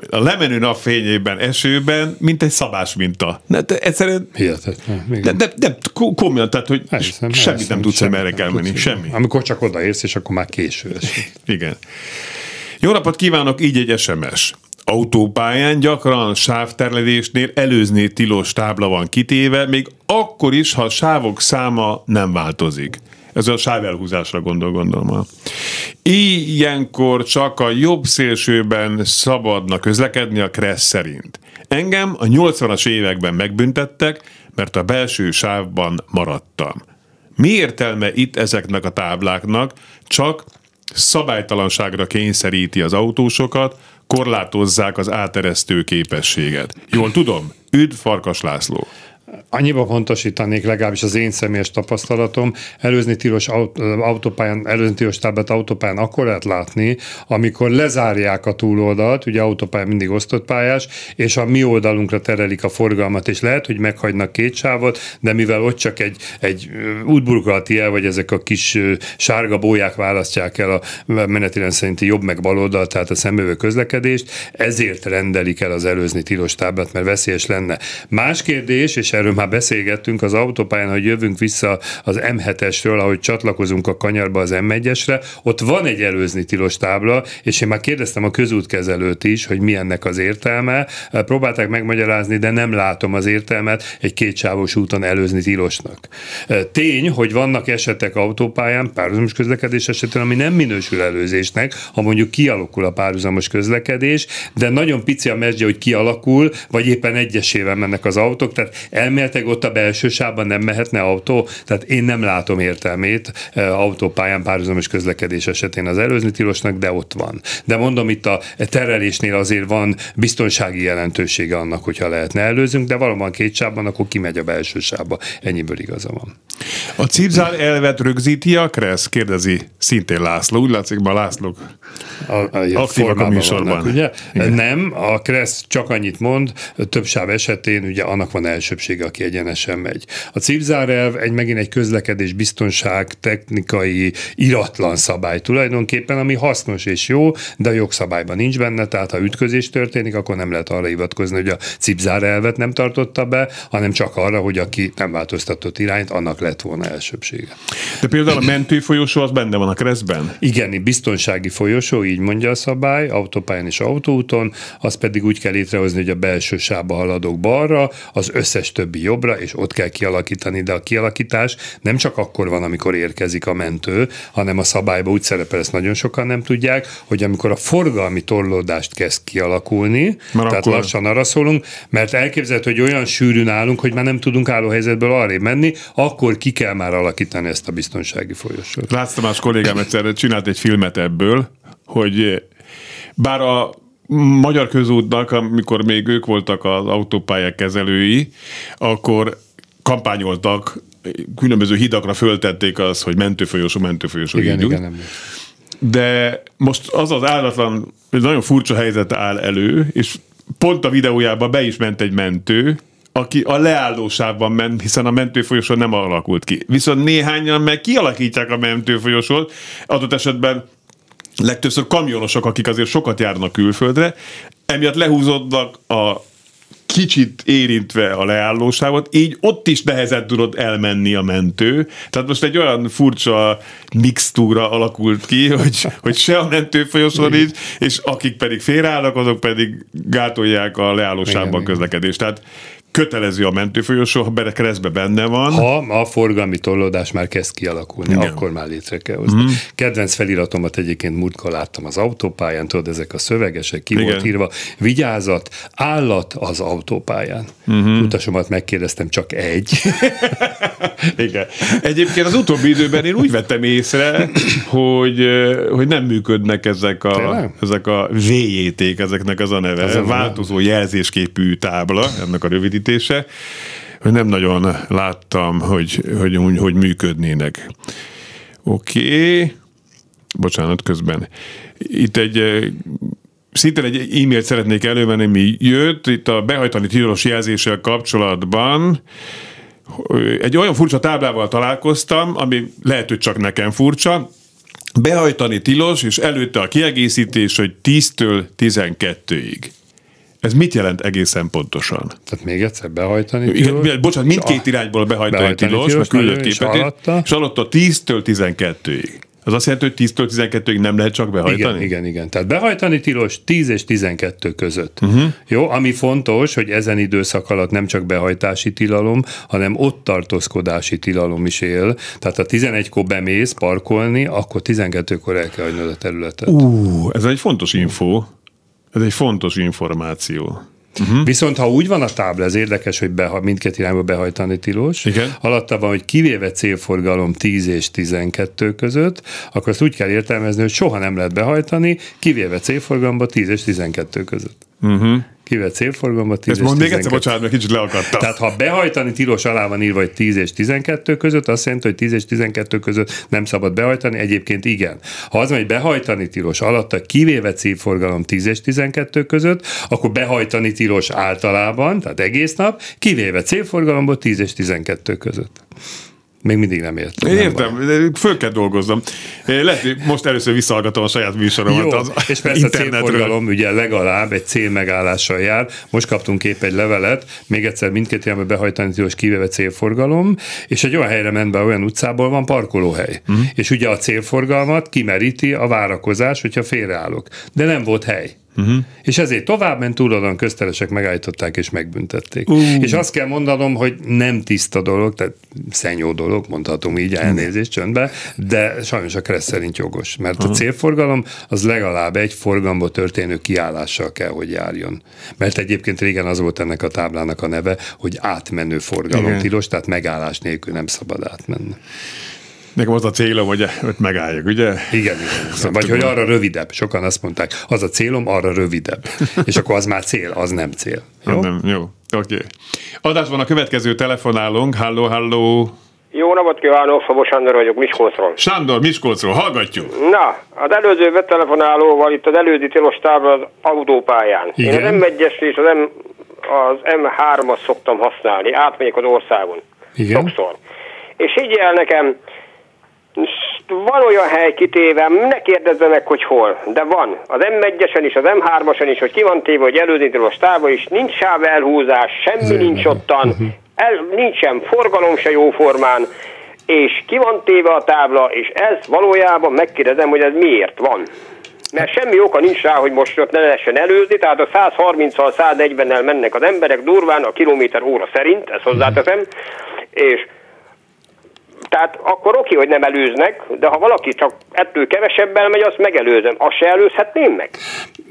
B: a lemenő napfényében, esőben, mint egy szabás minta. Ne, de egyszerűen
C: Hihetetlen.
B: de, de, de ko- komolyan, tehát, hogy
C: Elhiszem,
B: semmit
C: elhiszem,
B: nem tudsz,
C: semmit
B: merre
C: nem
B: kell menni, semmi.
C: Amikor csak odaérsz, és akkor már késő.
B: Igen. Jó napot kívánok, így egy SMS. Autópályán gyakran sávterledésnél előzni tilos tábla van kitéve, még akkor is, ha a sávok száma nem változik. Ez a sávelhúzásra gondol, gondolom. Ilyenkor csak a jobb szélsőben szabadna közlekedni a Kressz szerint. Engem a 80-as években megbüntettek, mert a belső sávban maradtam. Mi értelme itt ezeknek a tábláknak? Csak szabálytalanságra kényszeríti az autósokat, korlátozzák az áteresztő képességet. Jól tudom? Üdv Farkas László.
C: Annyiba pontosítanék legalábbis az én személyes tapasztalatom, előzni tilos aut- autópályán, előzni tilos táblát autópályán akkor lehet látni, amikor lezárják a túloldalt, ugye autópályán mindig osztott pályás, és a mi oldalunkra terelik a forgalmat, és lehet, hogy meghagynak két sávot, de mivel ott csak egy, egy útburkolati el, vagy ezek a kis sárga bóják választják el a menetirend szerinti jobb meg baloldal, tehát a szemövő közlekedést, ezért rendelik el az előzni tilos táblát, mert veszélyes lenne. Más kérdés, és erről már beszélgettünk az autópályán, hogy jövünk vissza az M7-esről, ahogy csatlakozunk a kanyarba az M1-esre, ott van egy előzni tilos tábla, és én már kérdeztem a közútkezelőt is, hogy mi ennek az értelme. Próbálták megmagyarázni, de nem látom az értelmet egy kétsávos úton előzni tilosnak. Tény, hogy vannak esetek autópályán, párhuzamos közlekedés esetén, ami nem minősül előzésnek, ha mondjuk kialakul a párhuzamos közlekedés, de nagyon pici a mesdje, hogy kialakul, vagy éppen egyesével mennek az autók, tehát elméletileg ott a belső sávban nem mehetne autó, tehát én nem látom értelmét e, autópályán párhuzamos közlekedés esetén az előzni tilosnak, de ott van. De mondom, itt a terelésnél azért van biztonsági jelentősége annak, hogyha lehetne előzünk, de valóban két sávban, akkor kimegy a belső sávba. Ennyiből igaza van.
B: A cipzár elvet rögzíti a Kressz? Kérdezi szintén László. Úgy látszik, ma Lászlók
C: a, a
B: Aktívak a műsorban.
C: Vannak, ugye?
B: Igen.
C: Nem, a Kressz csak annyit mond, több sáv esetén ugye annak van elsőbsége, aki egyenesen megy. A cipzárelv egy megint egy közlekedés biztonság technikai iratlan szabály tulajdonképpen, ami hasznos és jó, de a jogszabályban nincs benne, tehát ha ütközés történik, akkor nem lehet arra hivatkozni, hogy a cipzárelvet nem tartotta be, hanem csak arra, hogy aki nem változtatott irányt, annak lett volna elsőbsége.
B: De például a mentőfolyosó az benne van a Kresszben?
C: Igen, biztonsági folyosó, így mondja a szabály, autópályán és autóúton, az pedig úgy kell létrehozni, hogy a belső sávba haladok balra, az összes többi jobbra, és ott kell kialakítani, de a kialakítás nem csak akkor van, amikor érkezik a mentő, hanem a szabályban úgy szerepel, ezt nagyon sokan nem tudják, hogy amikor a forgalmi torlódást kezd kialakulni,
B: Már
C: tehát
B: akkor-
C: lassan arra szólunk, mert elképzelhető, hogy olyan sűrűn állunk, hogy már nem tudunk állóhelyzetből arrébb menni, akkor ki kell már alakítani ezt a biztonsági folyosót.
B: Lász Tamás kollégám egyszer csinált egy filmet ebből, hogy bár a magyar közútnak, amikor még ők voltak az autópályák kezelői, akkor kampányoltak, különböző hidakra föltették az, hogy mentőfolyosó, mentőfolyosó.
C: Igen,
B: így
C: igen, nem.
B: De most az az állatlan, nagyon furcsa helyzet áll elő, és pont a videójában be is ment egy mentő, aki a leállósávban ment, hiszen a mentőfolyosó nem alakult ki. Viszont néhányan meg kialakítják a mentőfolyosót, adott esetben legtöbbször kamionosok, akik azért sokat járnak külföldre, emiatt lehúzódnak a kicsit érintve a leállósávot, így ott is nehezen tudod elmenni a mentő. Tehát most egy olyan furcsa mixtúra alakult ki, hogy, hogy se a mentőfolyosó nincs, és akik pedig félreállnak, azok pedig gátolják a leállósávban közlekedést. Tehát kötelező a mentőfolyosó, ha keresztbe benne van.
C: Ha a forgalmi torlódás már kezd kialakulni, Igen. akkor már létre kell hozni. Mm. Kedvenc feliratomat egyébként múltkor láttam az autópályán, tudod, ezek a szövegesek, ki Igen. volt írva, vigyázat, állat az autópályán. Mm-hmm. Utasomat megkérdeztem, csak egy.
B: Igen. Egyébként az utóbbi időben én úgy vettem észre, hogy, hogy nem működnek ezek a, ezek a VJT-k, ezeknek az a neve, az változó jelzésképű tábla, ennek a rövidítése, hogy nem nagyon láttam, hogy, hogy, hogy, hogy működnének. Oké, okay. bocsánat, közben. Itt egy szintén egy e-mailt szeretnék elővenni, mi jött, itt a behajtani tilos jelzéssel kapcsolatban, egy olyan furcsa táblával találkoztam, ami lehet, hogy csak nekem furcsa, behajtani tilos, és előtte a kiegészítés, hogy 10-től 12-ig. Ez mit jelent egészen pontosan?
C: Tehát még egyszer behajtani tilos?
B: Igen, bocsánat, mindkét irányból behajtani, behajtani tilos, tilos meg küldött képet, és alatta? és alatta 10-től 12-ig. Az azt jelenti, hogy 10-től 12-ig nem lehet csak behajtani?
C: Igen, igen, igen. Tehát behajtani tilos 10 és 12 között. Uh-huh. Jó, ami fontos, hogy ezen időszak alatt nem csak behajtási tilalom, hanem ott tartózkodási tilalom is él. Tehát ha 11-kor bemész parkolni, akkor 12-kor el kell hagynod a területet.
B: Ú, uh, ez egy fontos info. Ez egy fontos információ.
C: Uh-huh. Viszont ha úgy van a tábla, ez érdekes, hogy beha, mindkét irányba behajtani tilos, Igen. alatta van, hogy kivéve célforgalom 10 és 12 között, akkor azt úgy kell értelmezni, hogy soha nem lehet behajtani, kivéve célforgalomba 10 és 12 között. Uh-huh kivet célforgalomba 10
B: Ezt mondd még egyszer, bocsánat, mert kicsit leakadtam.
C: Tehát ha behajtani tilos alá van írva, hogy 10 és 12 között, azt jelenti, hogy 10 és 12 között nem szabad behajtani, egyébként igen. Ha az van, hogy behajtani tilos alatta kivéve célforgalom 10 és 12 között, akkor behajtani tilos általában, tehát egész nap, kivéve célforgalomból 10 és 12 között. Még mindig nem értem.
B: Értem, nem föl kell dolgoznom. Lehet, hogy most először visszahallgatom a saját műsoromat
C: Jó, az és persze a célforgalom ugye legalább egy célmegállással jár. Most kaptunk épp egy levelet, még egyszer mindkét irányba behajtani tilos kivéve célforgalom, és egy olyan helyre ment be, olyan utcából van parkolóhely. Uh-huh. És ugye a célforgalmat kimeríti a várakozás, hogyha félreállok. De nem volt hely. Uh-huh. És ezért tovább ment túloldalon köztelesek megállították és megbüntették. Uh. És azt kell mondanom, hogy nem tiszta dolog, tehát szenyó dolog, mondhatom így elnézést csöndbe, de sajnos a kereszt szerint jogos, mert uh-huh. a célforgalom az legalább egy forgalomba történő kiállással kell, hogy járjon. Mert egyébként régen az volt ennek a táblának a neve, hogy átmenő forgalom Igen. tilos, tehát megállás nélkül nem szabad átmenni.
B: Nekem az a célom, hogy ott megálljuk, ugye?
C: Igen, igen. Vagy hogy arra rövidebb. Sokan azt mondták, az a célom, arra rövidebb. És akkor az már cél, az nem cél.
B: Jó? Nem, jó. Oké. Okay. Adásban a következő telefonálunk. Halló, halló.
G: Jó napot kívánok, Szabó Sándor vagyok, Miskolcról.
B: Sándor, Miskolcról, hallgatjuk.
G: Na, az előző betelefonálóval itt az előző tilos az autópályán. Igen. Én az m 1 és az, M, az M3-at szoktam használni, átmegyek az országon. Igen. Sokszor. És így el nekem, van olyan hely kitéve, ne kérdezzenek, hogy hol, de van. Az M1-esen is, az M3-ason is, hogy ki van téve, hogy előzni a táva is, nincs sáv elhúzás, semmi nincs ottan, mhm. el, nincsen forgalom se jóformán, és ki van téve a tábla, és ez valójában megkérdezem, hogy ez miért van. Mert semmi oka nincs rá, hogy most ott ne lehessen előzni, tehát a 130-al, 140-nel mennek az emberek durván a kilométer óra szerint, ezt hozzáteszem, és tehát akkor oké, hogy nem előznek, de ha valaki csak ettől kevesebben megy, azt megelőzöm. Azt se előzhetném meg?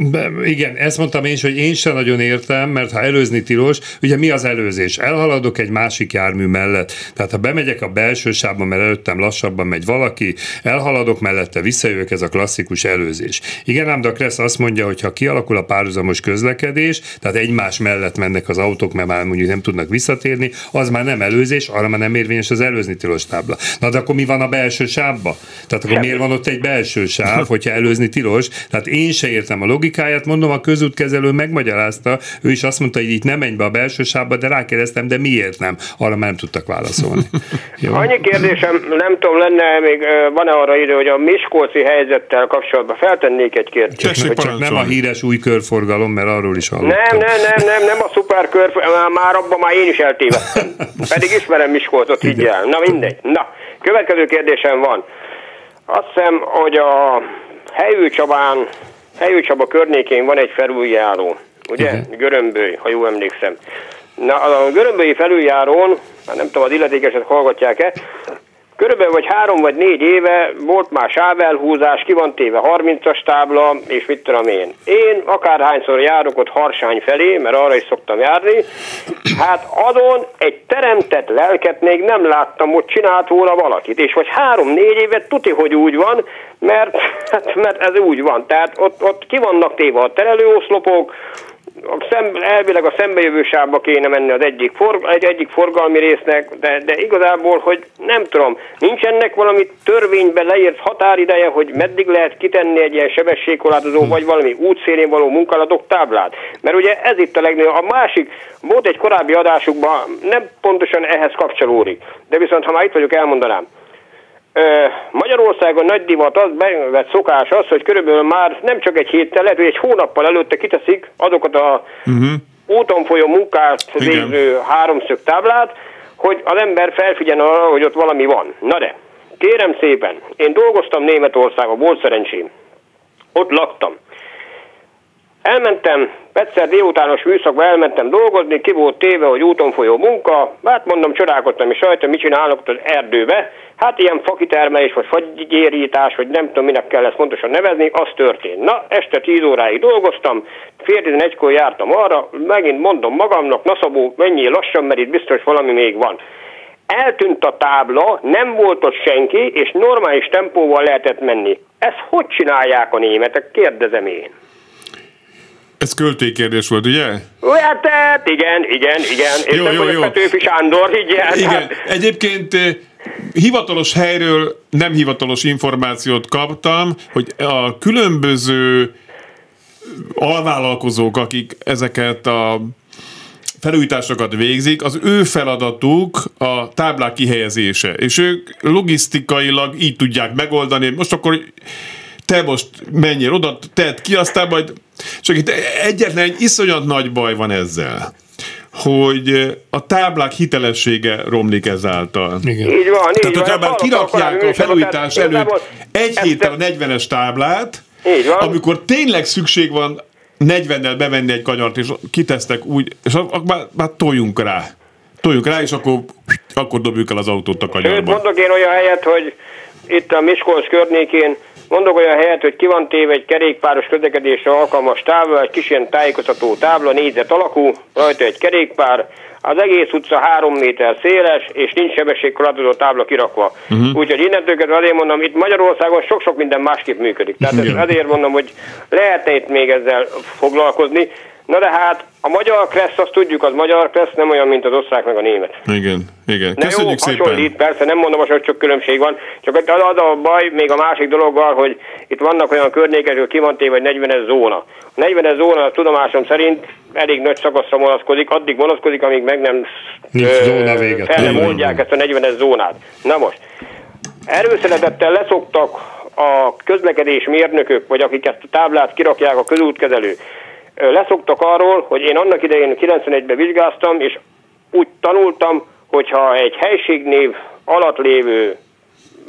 C: Be, igen, ezt mondtam én is, hogy én sem nagyon értem, mert ha előzni tilos, ugye mi az előzés? Elhaladok egy másik jármű mellett. Tehát ha bemegyek a belső sávba, mert előttem lassabban megy valaki, elhaladok mellette, visszajövök, ez a klasszikus előzés. Igen, ám de a Kressz azt mondja, hogy ha kialakul a párhuzamos közlekedés, tehát egymás mellett mennek az autók, mert már mondjuk nem tudnak visszatérni, az már nem előzés, arra már nem érvényes az előzni tilos tábla. Na de akkor mi van a belső sávba? Tehát akkor miért van ott egy belső sáv, hogyha előzni tilos? Tehát én se értem a logikáját, mondom, a közútkezelő megmagyarázta, ő is azt mondta, hogy itt nem menj be a belső sávba, de rákérdeztem, de miért nem? Arra már nem tudtak válaszolni.
G: Jó? Annyi kérdésem, nem tudom, lenne még, van-e arra idő, hogy a Miskolci helyzettel kapcsolatban feltennék egy kérdést.
C: Tessék, hogy csak nem a híres új körforgalom, mert arról is hallottam.
G: Nem, nem, nem, nem, nem a szuper körforgalom, már abban már én is eltévedtem. Pedig ismerem Miskolcot, higgyel. Na mindegy. Na, következő kérdésem van. Azt hiszem, hogy a Helyő Csabán, Helyő Csaba környékén van egy felüljáró, ugye? Uh-huh. Görömböly, ha jól emlékszem. Na, a görömböi felüljárón, hát nem tudom, az illetékeset hallgatják-e, Körülbelül vagy három vagy négy éve volt már sávelhúzás, ki van téve 30-as tábla, és mit tudom én. Én akárhányszor járok ott Harsány felé, mert arra is szoktam járni, hát azon egy teremtett lelket még nem láttam, hogy csinált volna valakit. És vagy három-négy évet tuti, hogy úgy van, mert, mert ez úgy van. Tehát ott, ott ki vannak téve a terelőoszlopok, a szem, elvileg a szembejövő sávba kéne menni az egyik, for, egy, egyik forgalmi résznek, de, de igazából, hogy nem tudom, nincs ennek valami törvényben leírt határideje, hogy meddig lehet kitenni egy ilyen sebességkorlátozó, hm. vagy valami útszélén való munkálatok táblát. Mert ugye ez itt a legnagyobb. A másik, volt egy korábbi adásukban, nem pontosan ehhez kapcsolódik, de viszont ha már itt vagyok, elmondanám. Magyarországon nagy divat az, bevett szokás az, hogy körülbelül már nem csak egy héttel, lehet, hogy egy hónappal előtte kiteszik azokat a uh-huh. úton folyó munkát végző háromszög táblát, hogy az ember felfigyeljen arra, hogy ott valami van. Na de, kérem szépen, én dolgoztam Németországban, volt szerencsém. Ott laktam. Elmentem, egyszer délutános műszakba elmentem dolgozni, ki volt téve, hogy úton folyó munka, hát mondom, csodálkoztam is rajta, mit csinálnak ott az erdőbe. Hát ilyen fakitermelés, vagy fagygyérítás, vagy nem tudom, minek kell ezt pontosan nevezni, az történt. Na, este 10 óráig dolgoztam, fél 11-kor jártam arra, megint mondom magamnak, na Szabó, mennyi lassan, mert itt biztos valami még van. Eltűnt a tábla, nem volt ott senki, és normális tempóval lehetett menni. Ezt hogy csinálják a németek? Kérdezem én.
B: Ez költékérdés volt, ugye?
G: Hát, hát igen, igen, igen. Jó, nem jó, jó. Petőfi Sándor, igen.
B: Igen, hát. egyébként eh, hivatalos helyről nem hivatalos információt kaptam, hogy a különböző alvállalkozók, akik ezeket a felújításokat végzik, az ő feladatuk a táblák kihelyezése, és ők logisztikailag így tudják megoldani. Most akkor te most menjél oda, tedd ki, aztán majd... Csak itt egyetlen egy iszonyat nagy baj van ezzel hogy a táblák hitelessége romlik ezáltal.
G: Igen. Így van,
B: Tehát, hogyha már kirakják a felújítás előtt egy héttel a 40-es táblát, így van. amikor tényleg szükség van 40-nel bevenni egy kanyart, és kitesztek úgy, és akkor már, már toljunk rá. Toljunk rá, és akkor, akkor dobjuk el az autót a kanyarba. Sőt,
G: mondok én olyan helyet, hogy itt a Miskolc környékén Mondok olyan helyet, hogy ki van téve egy kerékpáros közlekedésre alkalmas tábla, egy kis ilyen tájékoztató tábla, négyzet alakú, rajta egy kerékpár, az egész utca három méter széles, és nincs sebességkorlátozó tábla kirakva. Uh-huh. Úgyhogy innentől kezdve azért mondom, itt Magyarországon sok-sok minden másképp működik. Tehát ez azért mondom, hogy lehetne itt még ezzel foglalkozni. Na de hát a magyar kressz, azt tudjuk, az magyar kressz nem olyan, mint az osztrák meg a német.
B: Igen, igen. Köszönjük
G: jó, szépen. Itt, persze nem mondom hogy csak különbség van, csak az a baj még a másik dologgal, hogy itt vannak olyan környékek, hogy ki van téve, vagy 40-es zóna. A 40-es zóna a tudomásom szerint elég nagy szakaszra vonatkozik, addig vonatkozik, amíg meg nem,
C: Nincs ö, zóna véget.
G: fel nem oldják ezt a 40-es zónát. Na most, erőszeretettel leszoktak a közlekedés mérnökök, vagy akik ezt a táblát kirakják a közútkezelő, leszoktak arról, hogy én annak idején 91-ben vizsgáztam, és úgy tanultam, hogyha egy helységnév alatt lévő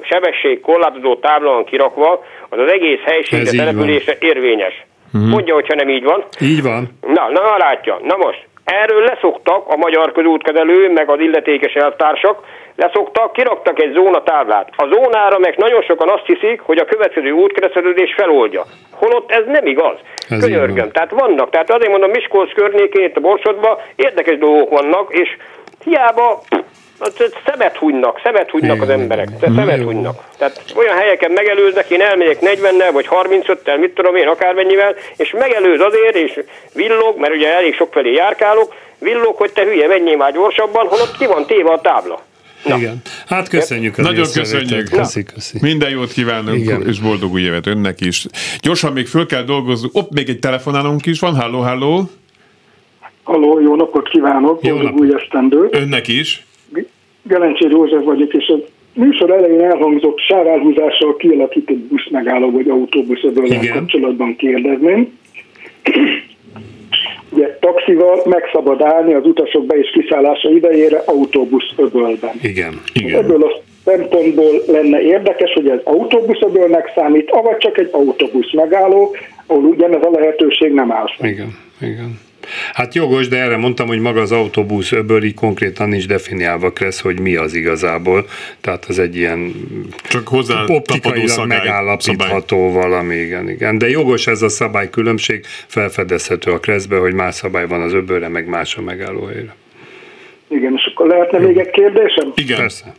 G: sebesség korlátozó tábla van kirakva, az az egész helységre települése érvényes. Uh-huh. Mondja, hogyha nem így van.
C: Így van.
G: Na, na, látja. Na most, erről leszoktak a magyar közútkezelő, meg az illetékes elvtársak, leszoktak, kiraktak egy zónatáblát. A zónára meg nagyon sokan azt hiszik, hogy a következő útkereszteződés feloldja. Holott ez nem igaz. Ez Könyörgöm. Tehát vannak. Tehát azért mondom, Miskolc környékén, itt a Borsodban érdekes dolgok vannak, és hiába szemet hunynak, szemet hunynak az emberek, szemet hunynak. Tehát olyan helyeken megelőznek, én elmegyek 40-nel, vagy 35-tel, mit tudom én, akármennyivel, és megelőz azért, és villog, mert ugye elég sok felé járkálok, villog, hogy te hülye, menjél már gyorsabban, holott ki van téve a tábla.
C: Na. Igen. Hát köszönjük az
B: Nagyon köszönjük.
C: Köszi, köszi.
B: Minden jót kívánunk, Igen. és boldog új évet önnek is. Gyorsan még föl kell dolgozni. Ott még egy telefonálunk is van. Halló, halló.
H: Halló, jó napot kívánok. Jó boldog napot. új esztendő.
B: Önnek is.
H: Gelencsér József vagyok, és a műsor elején elhangzott sávárhúzással kialakított busz megálló vagy autóbusz kapcsolatban kérdezném. Ugye taxival meg szabad állni az utasok be- és kiszállása idejére autóbusz öbölben.
C: Igen. Igen.
H: Ebből a szempontból lenne érdekes, hogy ez autóbusz öbölnek számít, avagy csak egy autóbusz megálló, ahol ugyanez a lehetőség nem áll.
C: Igen, igen. Hát jogos, de erre mondtam, hogy maga az autóbusz öböl így konkrétan nincs definiálva lesz, hogy mi az igazából. Tehát az egy ilyen
B: Csak hozzá
C: optikailag megállapítható szabály. valami, igen, igen. De jogos ez a szabálykülönbség, felfedezhető a kreszbe, hogy más szabály van az öbölre, meg más a megállóhelyre.
H: Igen, és akkor lehetne még egy kérdésem?
C: Igen. Persze.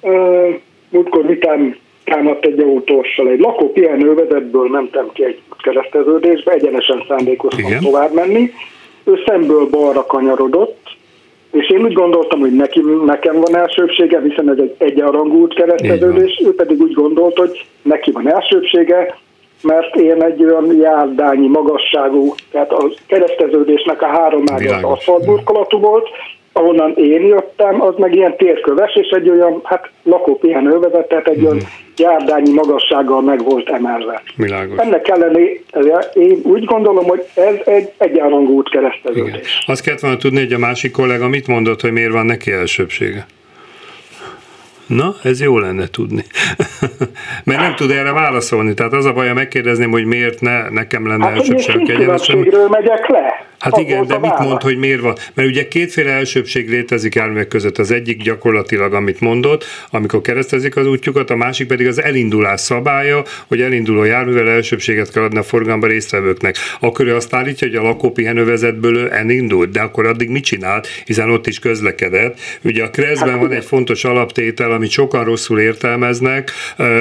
H: Uh, múltkor vitám támadt egy autóssal. Egy lakó pihenővezetből mentem ki egy kereszteződésbe, egyenesen szándékoztam Igen. tovább menni. Ő szemből balra kanyarodott, és én úgy gondoltam, hogy neki, nekem van elsőbsége, hiszen ez egy egyenrangú kereszteződés, ő pedig úgy gondolt, hogy neki van elsőbsége, mert én egy olyan járdányi magasságú, tehát a kereszteződésnek a három ága aszfaltburkolatú volt, ahonnan én jöttem, az meg ilyen térköves, és egy olyan, hát lakópihenővezet, tehát egy mm. olyan járdányi magassággal meg volt emelve.
C: Világos.
H: Ennek ellenére én úgy gondolom, hogy ez egy egyenrangú út kereszteződés. Igen.
C: Azt kellett volna tudni, hogy a másik kollega mit mondott, hogy miért van neki elsőbsége. Na, ez jó lenne tudni. Mert nem tud erre válaszolni. Tehát az a baj, megkérdezném, hogy miért ne, nekem lenne hát, elsőbség
H: egyenesen. megyek le.
C: Hát az igen, de mit mond, hogy miért van? Mert ugye kétféle elsőbség létezik járművek között. Az egyik gyakorlatilag, amit mondott, amikor keresztezik az útjukat, a másik pedig az elindulás szabálya, hogy elinduló járművel elsőbséget kell adni a forgalomba résztvevőknek. Akkor ő azt állítja, hogy a lakópihenővezetből ő elindult, de akkor addig mit csinált, hiszen ott is közlekedett. Ugye a Kreszben hát, van egy fontos alaptétel, amit sokan rosszul értelmeznek.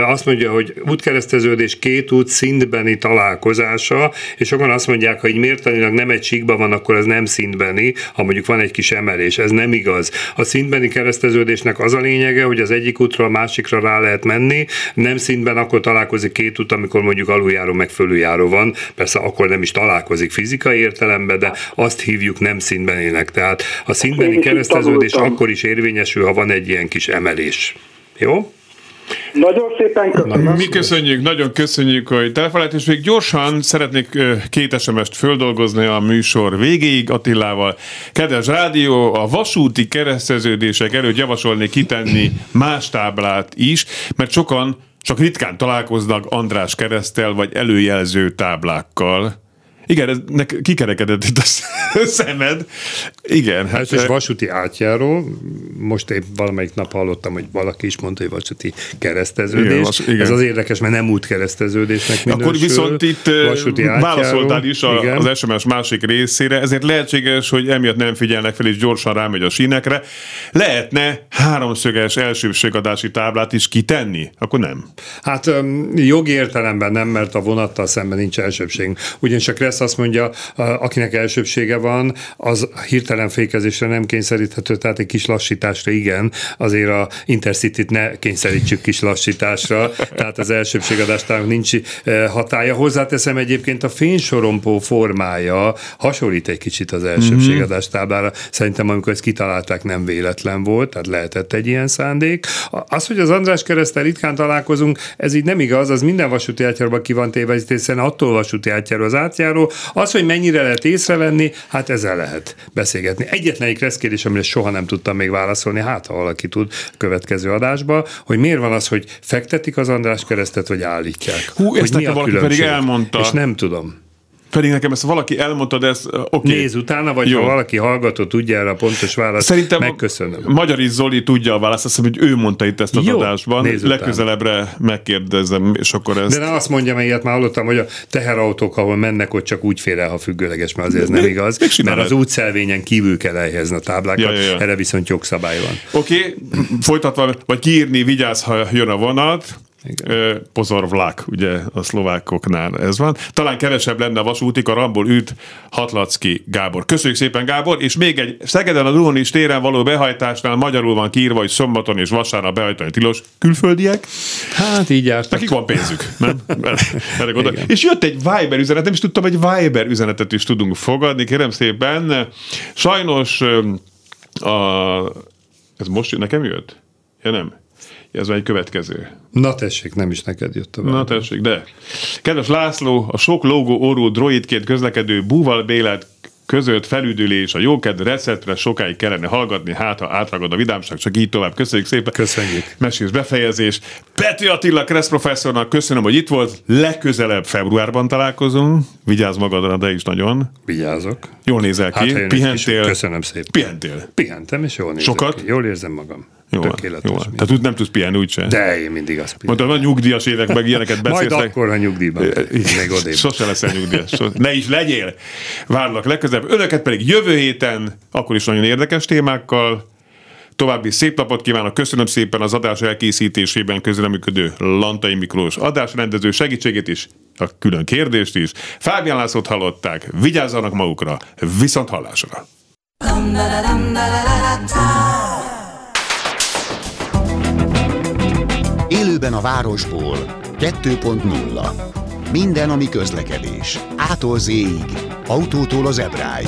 C: Azt mondja, hogy útkereszteződés két út szintbeni találkozása, és sokan azt mondják, hogy mértanilag nem egy síkban van, akkor az nem szintbeni, ha mondjuk van egy kis emelés. Ez nem igaz. A szintbeni kereszteződésnek az a lényege, hogy az egyik útról a másikra rá lehet menni, nem szintben akkor találkozik két út, amikor mondjuk aluljáró meg fölüljáró van. Persze akkor nem is találkozik fizikai értelemben, de azt hívjuk nem szintbenének. Tehát a szintbeni kereszteződés akkor is érvényesül, ha van egy ilyen kis emelés. Jó?
H: Nagyon szépen köszönöm.
B: Mi köszönjük, nagyon köszönjük, hogy telefonált, és még gyorsan szeretnék két SMS-t földolgozni a műsor végéig Attilával. Kedves rádió, a vasúti kereszteződések előtt javasolni kitenni más táblát is, mert sokan csak ritkán találkoznak András keresztel vagy előjelző táblákkal. Igen, ez nek, kikerekedett itt a szemed. Igen.
C: Hát, és vasúti átjáró, most épp valamelyik nap hallottam, hogy valaki is mondta, hogy vasúti kereszteződés. Igen, vas, igen. Ez az érdekes, mert nem útkereszteződésnek minősül.
B: Akkor viszont itt vasúti válaszoltál is a, az SMS másik részére, ezért lehetséges, hogy emiatt nem figyelnek fel, és gyorsan rámegy a sínekre. Lehetne háromszöges elsőbségadási táblát is kitenni? Akkor nem.
C: Hát jogi értelemben nem, mert a vonattal szemben nincs elsőbségünk. Ugyanis a Kressz azt mondja, akinek elsőbsége van, az hirtelen fékezésre nem kényszeríthető, tehát egy kis lassításra igen, azért a Intercity-t ne kényszerítsük kis lassításra, tehát az elsőbségadástának nincs hatája. Hozzáteszem egyébként a fénysorompó formája hasonlít egy kicsit az elsőbségadás táblára. Szerintem amikor ezt kitalálták nem véletlen volt, tehát lehetett egy ilyen szándék. Az, hogy az András keresztel ritkán találkozunk, ez így nem igaz, az minden vasúti átjáróban ki van téve, hiszen attól vasúti átjáró az átjáró, az, hogy mennyire lehet észrevenni, hát ezzel lehet beszélgetni. Egyetlen egy kérdés, amire soha nem tudtam még válaszolni, hát ha valaki tud következő adásba, hogy miért van az, hogy fektetik az András keresztet, vagy állítják.
B: Hú, ezt nekem valaki pedig elmondta.
C: És nem tudom.
B: Pedig nekem ezt valaki elmondta, de ez oké. Okay.
C: Nézz utána, vagy Jó. ha valaki hallgató tudja erre a pontos választ, Szerintem megköszönöm.
B: Magyari Zoli tudja a választ, azt hiszem, hogy ő mondta itt ezt az Jó, adásban. Legközelebbre utána. megkérdezem, és akkor ez.
C: De ne azt mondja, mert ilyet már hallottam, hogy a teherautók, ahol mennek, ott csak úgy fér el, ha függőleges, mert azért ez nem igaz. Mert az útszelvényen kívül kell elhelyezni a táblákat, ja, ja, ja. erre viszont jogszabály van.
B: Oké, okay. folytatva, vagy kiírni, vigyázz, ha jön a vonat, Pozor vlak, ugye a szlovákoknál ez van. Talán kevesebb lenne a vasútik, a Ramból üt Hatlacki Gábor. Köszönjük szépen Gábor, és még egy Szegeden a Duhonis téren való behajtásnál magyarul van kiírva, hogy szombaton és vasárnap behajtani tilos külföldiek.
C: Hát így jártak.
B: Nekik van pénzük, nem? oda. És jött egy Viber üzenet, nem is tudtam, hogy Viber üzenetet is tudunk fogadni, kérem szépen. Sajnos a... Ez most nekem jött? Ja nem. Ez egy következő.
C: Na tessék, nem is neked jött a
B: Na tessék, de. Kedves László, a sok logó orrú droidként közlekedő Búval Bélát között felüdülés, a jókedv receptre sokáig kellene hallgatni, hát ha átragad a vidámság, csak így tovább. Köszönjük szépen.
C: Köszönjük.
B: Mesés befejezés. Peti Attila Kressz professzornak köszönöm, hogy itt volt. Legközelebb februárban találkozunk. Vigyázz magadra, de is nagyon.
C: Vigyázok.
B: Jól nézel ki. Hát, Pihentél.
C: Köszönöm szépen.
B: Pihentél.
C: Pihentem, és jól nézek
B: Sokat?
C: Ki. Jól érzem magam.
B: Jó,
C: Tökéletes.
B: jó. Tehát úgy nem tudsz pihenni úgyse.
C: De én mindig azt pihenem.
B: Mondtam, a nyugdíjas évek meg ilyeneket beszélsz.
C: Majd akkor, ha nyugdíjban. Még odébb.
B: Sose leszel nyugdíjas. Ne is legyél. Várlak legközelebb. Önöket pedig jövő héten, akkor is nagyon érdekes témákkal. További szép napot kívánok, köszönöm szépen az adás elkészítésében közreműködő Lantai Miklós adásrendező segítségét is, a külön kérdést is. Fábián Lászlót hallották, vigyázzanak magukra, viszont hallásra!
A: Élőben a városból 2.0 Minden, ami közlekedés. Ától autótól az ebráig.